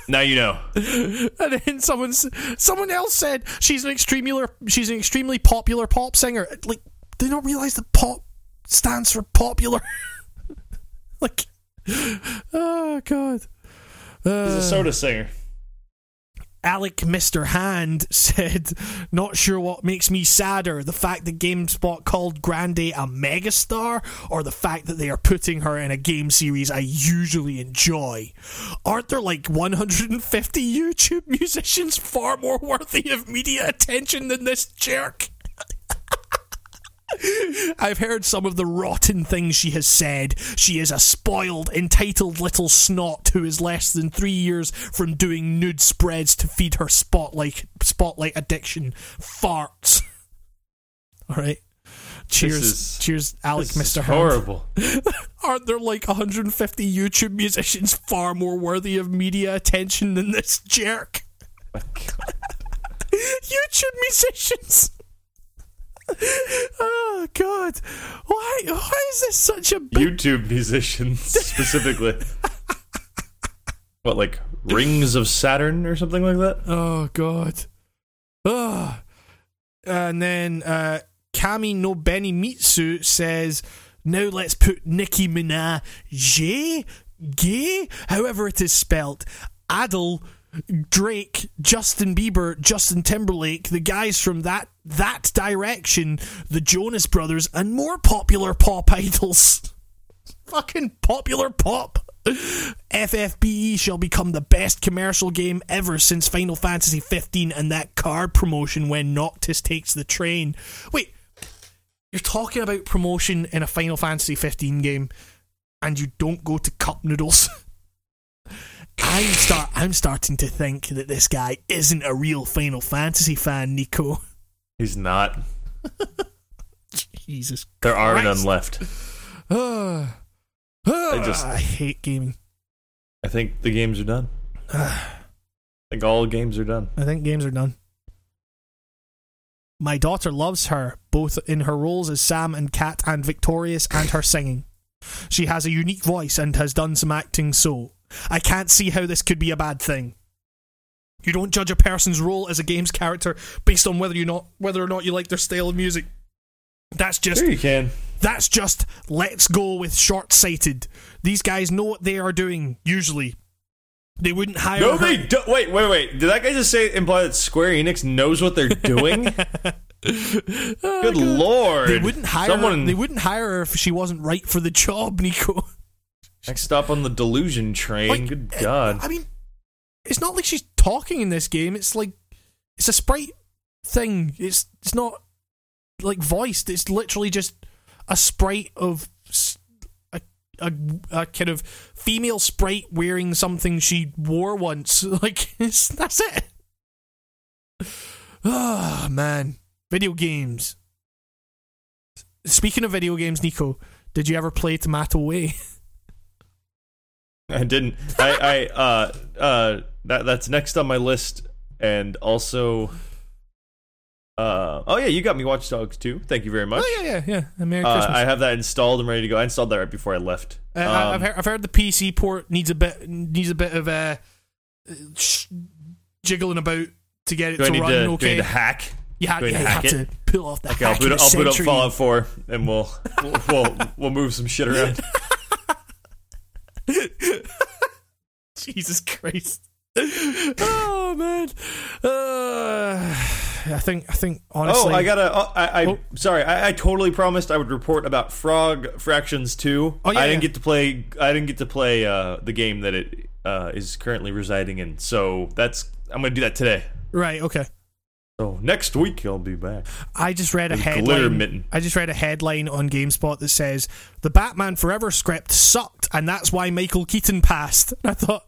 Now you know. And then someone's someone else said she's an extremely she's an extremely popular pop singer. Like, they do you not realize that pop stands for popular? like, oh god. He's Uh, a soda singer. Alec Mr. Hand said, Not sure what makes me sadder the fact that GameSpot called Grande a megastar, or the fact that they are putting her in a game series I usually enjoy. Aren't there like 150 YouTube musicians far more worthy of media attention than this jerk? I've heard some of the rotten things she has said. She is a spoiled, entitled little snot who is less than three years from doing nude spreads to feed her spotlight spotlight addiction. Farts. All right. Cheers, is- cheers, Alec, Mr. Horrible. Aren't there like 150 YouTube musicians far more worthy of media attention than this jerk? YouTube musicians. Oh God! Why? Why is this such a big? YouTube musicians specifically. what, like Rings of Saturn or something like that? Oh God! Oh. And then uh, Kami no Benny Mitsu says, now let's put Nicki Minaj, gay, however it is spelt, Adele, Drake, Justin Bieber, Justin Timberlake, the guys from that that direction, the Jonas Brothers, and more popular pop idols. Fucking popular pop. FFBE shall become the best commercial game ever since Final Fantasy 15 and that card promotion when Noctis takes the train. Wait, you're talking about promotion in a Final Fantasy 15 game and you don't go to cup noodles? I'm start I'm starting to think that this guy isn't a real Final Fantasy fan, Nico. He's not. Jesus. There are Christ. none left. I just- I hate gaming. I think the games are done. I think all games are done. I think games are done. My daughter loves her, both in her roles as Sam and Cat and Victorious and her singing. She has a unique voice and has done some acting so. I can't see how this could be a bad thing. You don't judge a person's role as a game's character based on whether you not whether or not you like their style of music. That's just Sure, you can. that's just let's go with short sighted. These guys know what they are doing, usually. They wouldn't hire No, her- they don't. Wait, wait, wait. Did that guy just say imply that Square Enix knows what they're doing? Good oh lord! They wouldn't hire someone. her. They wouldn't hire her if she wasn't right for the job, Nico. Next stop on the delusion train. Like, Good uh, god! I mean, it's not like she's talking in this game. It's like it's a sprite thing. It's it's not like voiced. It's literally just a sprite of a a kind of female sprite wearing something she wore once. Like it's, that's it. Ah man, video games. Speaking of video games, Nico, did you ever play Tomato Way? I didn't. I. I. Uh. Uh. That. That's next on my list, and also. Uh. Oh yeah, you got me Watch Dogs 2. Thank you very much. Oh yeah, yeah, yeah. Merry Uh, Christmas. I have that installed. I'm ready to go. I installed that right before I left. Uh, Um, I've heard, I've heard the PC port needs a bit needs a bit of uh, sh- jiggling about to get it to run to, do I okay. need to hack? you ha- do I yeah, you have it? to pull off that. Okay, I'll boot, I'll boot up. Fallout 4, and we'll we'll, we'll we'll move some shit around. Jesus Christ. oh man. Uh, I think I think honestly oh, I gotta. Oh, I, I Oh. sorry. I, I totally promised I would report about Frog Fractions 2. Oh, yeah, I didn't yeah. get to play. I didn't get to play uh, the game that it uh, is currently residing in. So that's. I'm gonna do that today. right, okay. So next week I'll be back. I just read a headline. I just read a headline on GameSpot that says the Batman Forever script sucked, and that's why Michael Keaton passed. And I thought,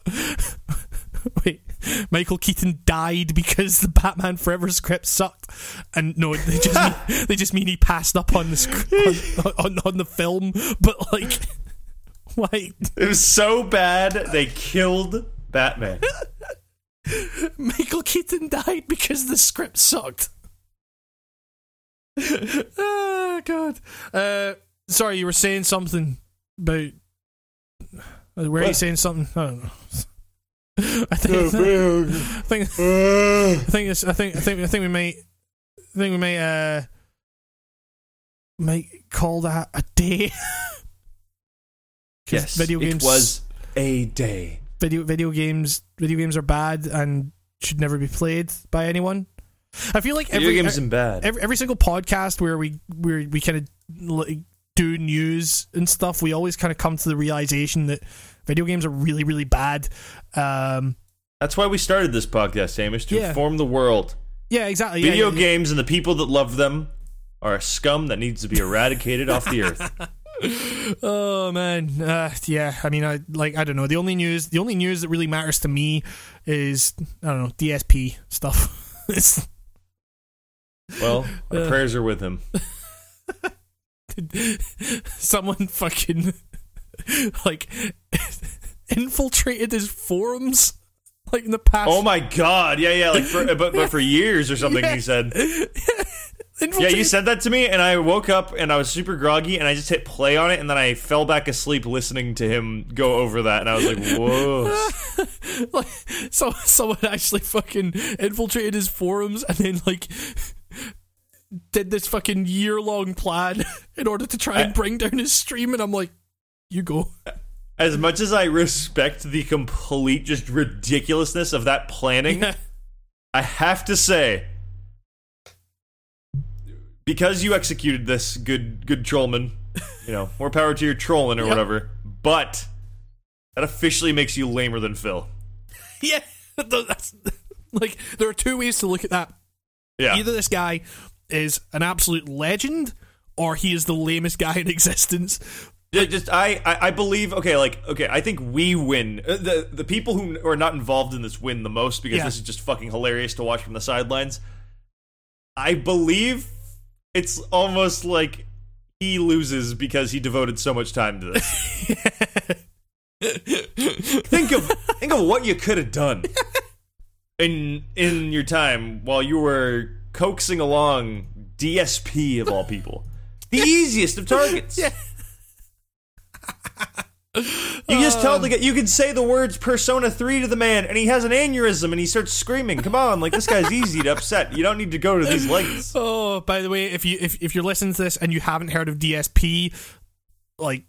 wait, Michael Keaton died because the Batman Forever script sucked, and no, they just mean, they just mean he passed up on the on, on, on the film, but like, why? It was so bad they killed Batman. Michael Keaton died because the script sucked. oh god. Uh, sorry, you were saying something about. uh, Were you saying something? I don't know. I think. I think. I think. It's, I think. I think. I think we might. I think we might. Uh, might call that a day. yes, video it was a day. Video video games video games are bad and should never be played by anyone. I feel like every games and bad. every, every single podcast where we where we kind of like do news and stuff, we always kind of come to the realization that video games are really really bad. Um, That's why we started this podcast, Hamish, to Yeah. inform the world. yeah, exactly. yeah, Video yeah, games and the people that love them are a scum that needs to be eradicated off the earth. Oh man, uh, yeah. I mean, I like I don't know. The only news, the only news that really matters to me is I don't know DSP stuff. Well, our Uh. prayers are with him. someone fucking like infiltrated his forums like in the past. Oh my god! Yeah, yeah, like for, but but for years or something. He said, "Yeah, you said that to me," and I woke up and I was super groggy, and I just hit play on it, and then I fell back asleep listening to him go over that, and I was like, "Whoa!" like so someone actually fucking infiltrated his forums and then like did this fucking year long plan in order to try and bring down his stream, and I'm like, you go. As much as I respect the complete just ridiculousness of that planning, Yeah. I have to say, because you executed this, good good trollman, you know, more power to your trolling or Yep. whatever. But that officially makes you lamer than Phil. Yeah, that's like there are two ways to look at that. Yeah, Either this guy is an absolute legend, or he is the lamest guy in existence. Just I, I I believe okay like okay I think we win Uh, the the people who are not involved in this win the most because Yeah. this is just fucking hilarious to watch from the sidelines. I believe it's almost like he loses because he devoted so much time to this. think of think of what you could have done in in your time while you were coaxing along DSP of all people, the easiest of targets. Yeah. You just tell the guy. You can say the words "Persona 3" to the man, and he has an aneurysm, and he starts screaming. Come on, like this guy's easy to upset. You don't need to go to these lengths. Oh, by the way, if you if, if you're listening to this and you haven't heard of DSP, like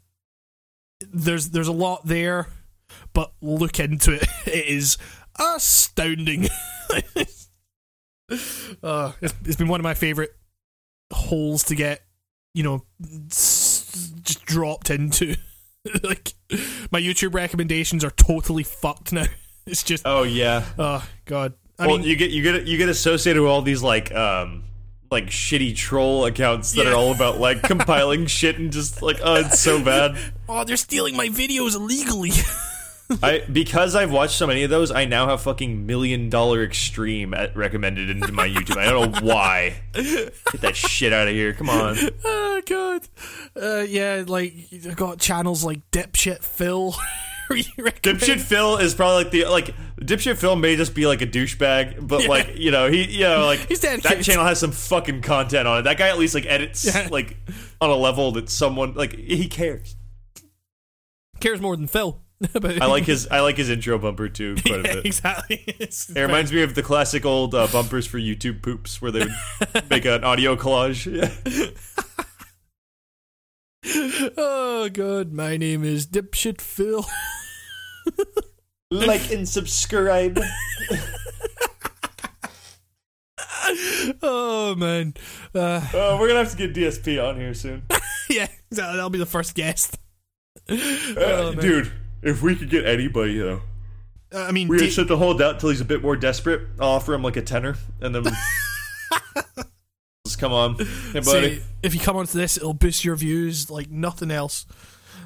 there's there's a lot there, but look into it. It is astounding. uh, it's, it's been one of my favorite holes to get, you know, s- just dropped into. like my YouTube recommendations are totally fucked now. It's just Oh yeah. oh god. I well, mean, you get you get you get associated with all these like um like shitty troll accounts that Yeah. are all about like compiling shit and just like oh it's so bad. oh, they're stealing my videos illegally. I because I've watched so many of those, I now have fucking million dollar extreme at, recommended into my YouTube. I don't know why. Get that shit out of here. Come on. oh god. Uh, yeah, like you've got channels like Dipshit Phil. you Dipshit Phil is probably like the like Dipshit Phil may just be like a douchebag, but Yeah. like you know he you know like He's that channel has some fucking content on it. That guy at least like edits Yeah. like on a level that someone like he cares. cares more than Phil. about I like his I like his intro bumper too quite a bit. exactly. It's- It reminds me of the classic old uh, bumpers for YouTube poops where they would make an audio collage. Yeah. oh god, my name is Dipshit Phil. like and subscribe. oh man. Uh, Oh, we're gonna have to get DSP on here soon, yeah, that'll be the first guest. Uh, Oh, dude. If we could get anybody though, Uh, I mean, we D- just have to hold out till he's a bit more desperate. I'll offer him like a tenner, and then just come on, hey buddy, say, if you come onto this, it'll boost your views like nothing else.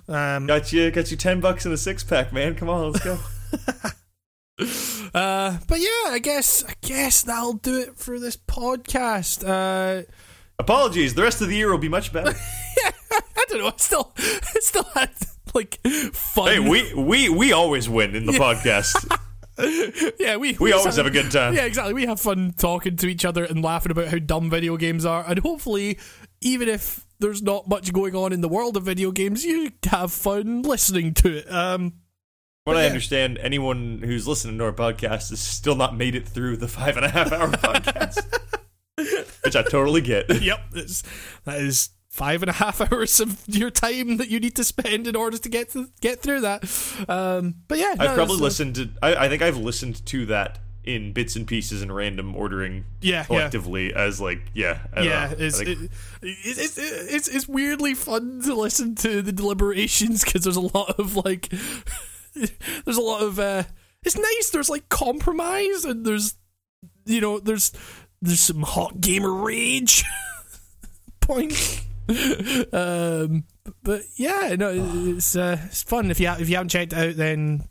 Um, got you, got you ten bucks in a six pack, man. Come on, let's go. Uh, but yeah, I guess I guess that'll do it for this podcast. Uh, Apologies, the rest of the year will be much better. I don't know. I still, I still had like fun. hey, we we we always win in the podcast. yeah, we We just always have a good time. Yeah, exactly. We have fun talking to each other and laughing about how dumb video games are, and hopefully, even if there's not much going on in the world of video games, you have fun listening to it. Um, What I Yeah. understand, anyone who's listening to our podcast has still not made it through the five and a half hour podcast, which I totally get. yep, that is five and a half hours of your time that you need to spend in order to get to get through that. Um, but yeah, I've probably it's, uh, listened to. I, I think I've listened to that in bits and pieces and random ordering Yeah, yeah. collectively as like yeah yeah, it's, it, it's, it's it's it's weirdly fun to listen to the deliberations because there's a lot of like there's a lot of uh it's nice there's like compromise and there's you know there's there's some hot gamer rage points um but yeah no it's uh it's fun if you if you haven't checked out then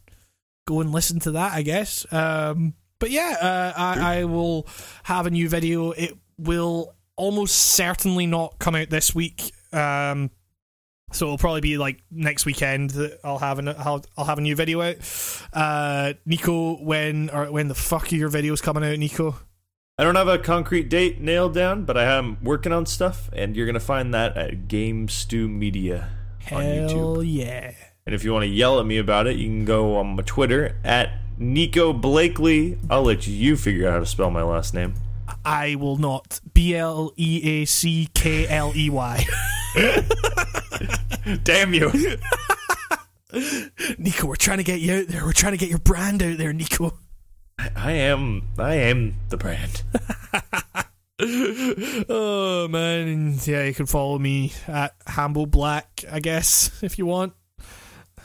go and listen to that i guess um but yeah uh, I, I will have a new video it will almost certainly not come out this week um so it'll probably be like next weekend that I'll have an I'll, I'll have a new video out. Uh, Nico, when or when the fuck are your videos coming out, Nico? I don't have a concrete date nailed down, but I am working on stuff, and you're gonna find that at Game Stew Media on YouTube. Hell yeah! And if you want to yell at me about it, you can go on my Twitter at Nico Bleackley. I'll let you figure out how to spell my last name. I will not. B L E A C K L E Y. Damn you. Nico, we're trying to get you out there. We're trying to get your brand out there, Nico. I am. I am the brand. oh man, and yeah, you can follow me at Hamish Black, I guess, if you want.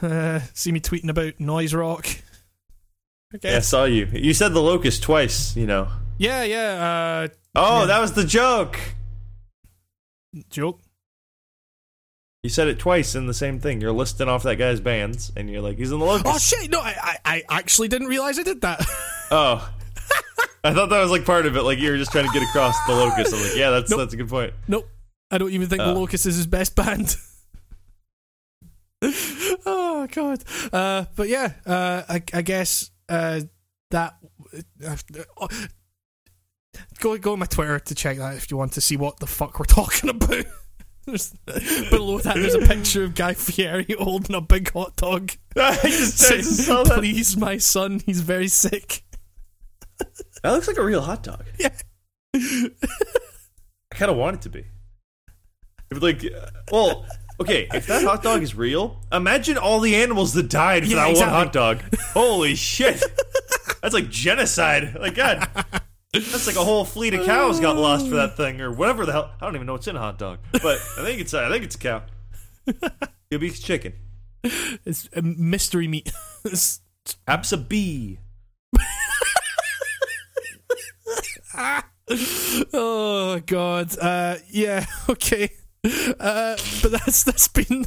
Uh, see me tweeting about noise rock. I Yeah, I saw you. You said the locust twice. You know. Yeah, yeah. Uh, Oh, Yeah. that was the joke. joke. You said it twice in the same thing. You're listing off that guy's bands, and you're like, he's in the locust. Oh shit! No, I, I, I actually didn't realize I did that. Oh. I thought that was like part of it. Like you were just trying to get across the locust. I'm like, yeah, that's Nope. that's a good point. nope. I don't even think Oh. the Locust is his best band. oh god. Uh, but yeah, uh, I, I guess uh, that. Uh, go go on my Twitter to check that if you want to see what the fuck we're talking about. There's, below that, there's a picture of Guy Fieri holding a big hot dog, I just, I saying, just saw that. "Please, my son, he's very sick." That looks like a real hot dog. Yeah. I kind of want it to be. If like, well, okay, if that hot dog is real, imagine all the animals that died for Yeah, that exactly. one hot dog. Holy shit, that's like genocide. Like God, that's like a whole fleet of cows got lost for that thing, or whatever the hell. I don't even know what's in a hot dog, but I think it's I think it's a cow. Could be chicken. It's a mystery meat. Perhaps a bee. oh god. Uh, yeah. Okay. Uh, but that's that's been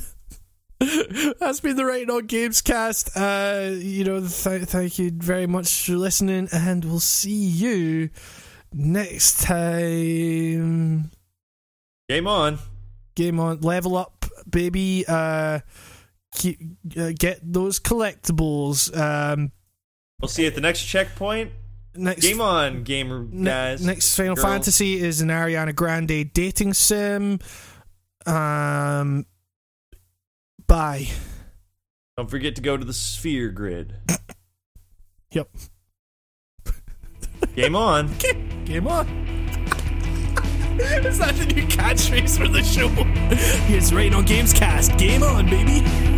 that's been the Writing on Games cast. Uh, you know, th- thank you very much for listening, and we'll see you next time. Game on. Game on, level up, baby. Uh, keep, uh, get those collectibles. Um, We'll see you at the next checkpoint. next Game on, gamer Ne- guys. next Final girls. Fantasy is an Ariana Grande dating sim. Um, bye. Don't forget to go to the sphere grid. Yep. Game on. Game on. is that the new catchphrase for the show? It's Writing on Games Cast. Game on, baby.